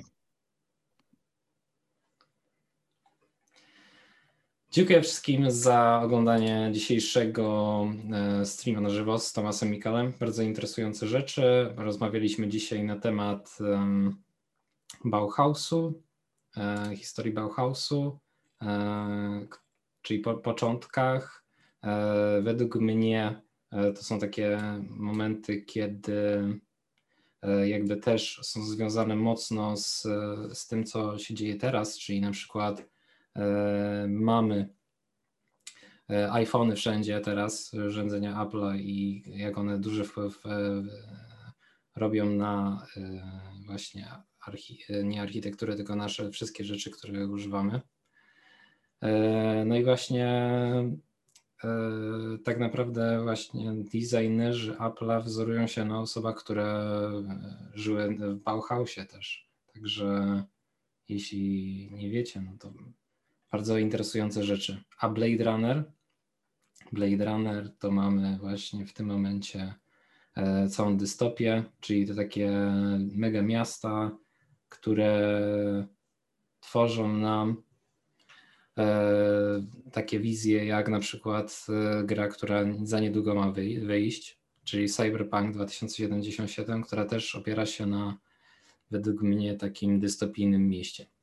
Dziękuję wszystkim za oglądanie dzisiejszego e, streama na żywo z Tomasem Mikalem. Bardzo interesujące rzeczy. Rozmawialiśmy dzisiaj na temat Bauhausu, e, historii Bauhausu, e, czyli po początkach. Według mnie to są takie momenty, kiedy jakby też są związane mocno z, z tym, co się dzieje teraz, czyli na przykład mamy e, iPhony wszędzie teraz, urządzenia Apple'a i jak one duży wpływ e, robią na właśnie archi, nie architekturę, tylko nasze wszystkie rzeczy, które używamy. No i właśnie tak naprawdę właśnie designerzy Apple'a wzorują się na osobach, które żyły w Bauhausie też. Także jeśli nie wiecie, no to bardzo interesujące rzeczy. A Blade Runner? Blade Runner to mamy właśnie w tym momencie e, całą dystopię, czyli to takie mega miasta, które tworzą nam e, takie wizje, jak na przykład e, gra, która za niedługo ma wyjść, czyli Cyberpunk 2077, która też opiera się na według mnie takim dystopijnym mieście.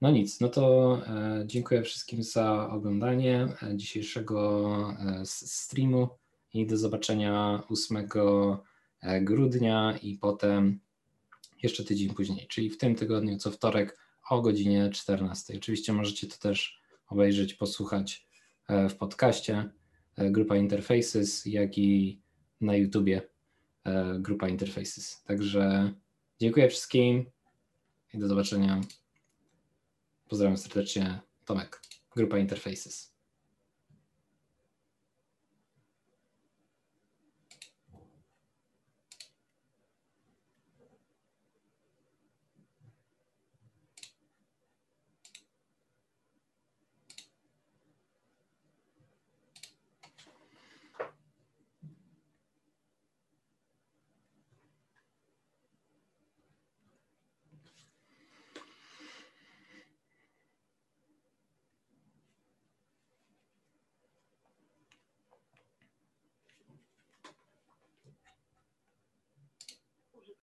No nic, no to e, dziękuję wszystkim za oglądanie e, dzisiejszego e, streamu i do zobaczenia 8 e, grudnia i potem jeszcze tydzień później, czyli w tym tygodniu co wtorek o godzinie 14. Oczywiście możecie to też obejrzeć, posłuchać w podcaście Grupa Interfaces, jak i na YouTubie Grupa Interfaces. Także dziękuję wszystkim i do zobaczenia. Pozdrawiam serdecznie. Tomek, Grupa Interfaces.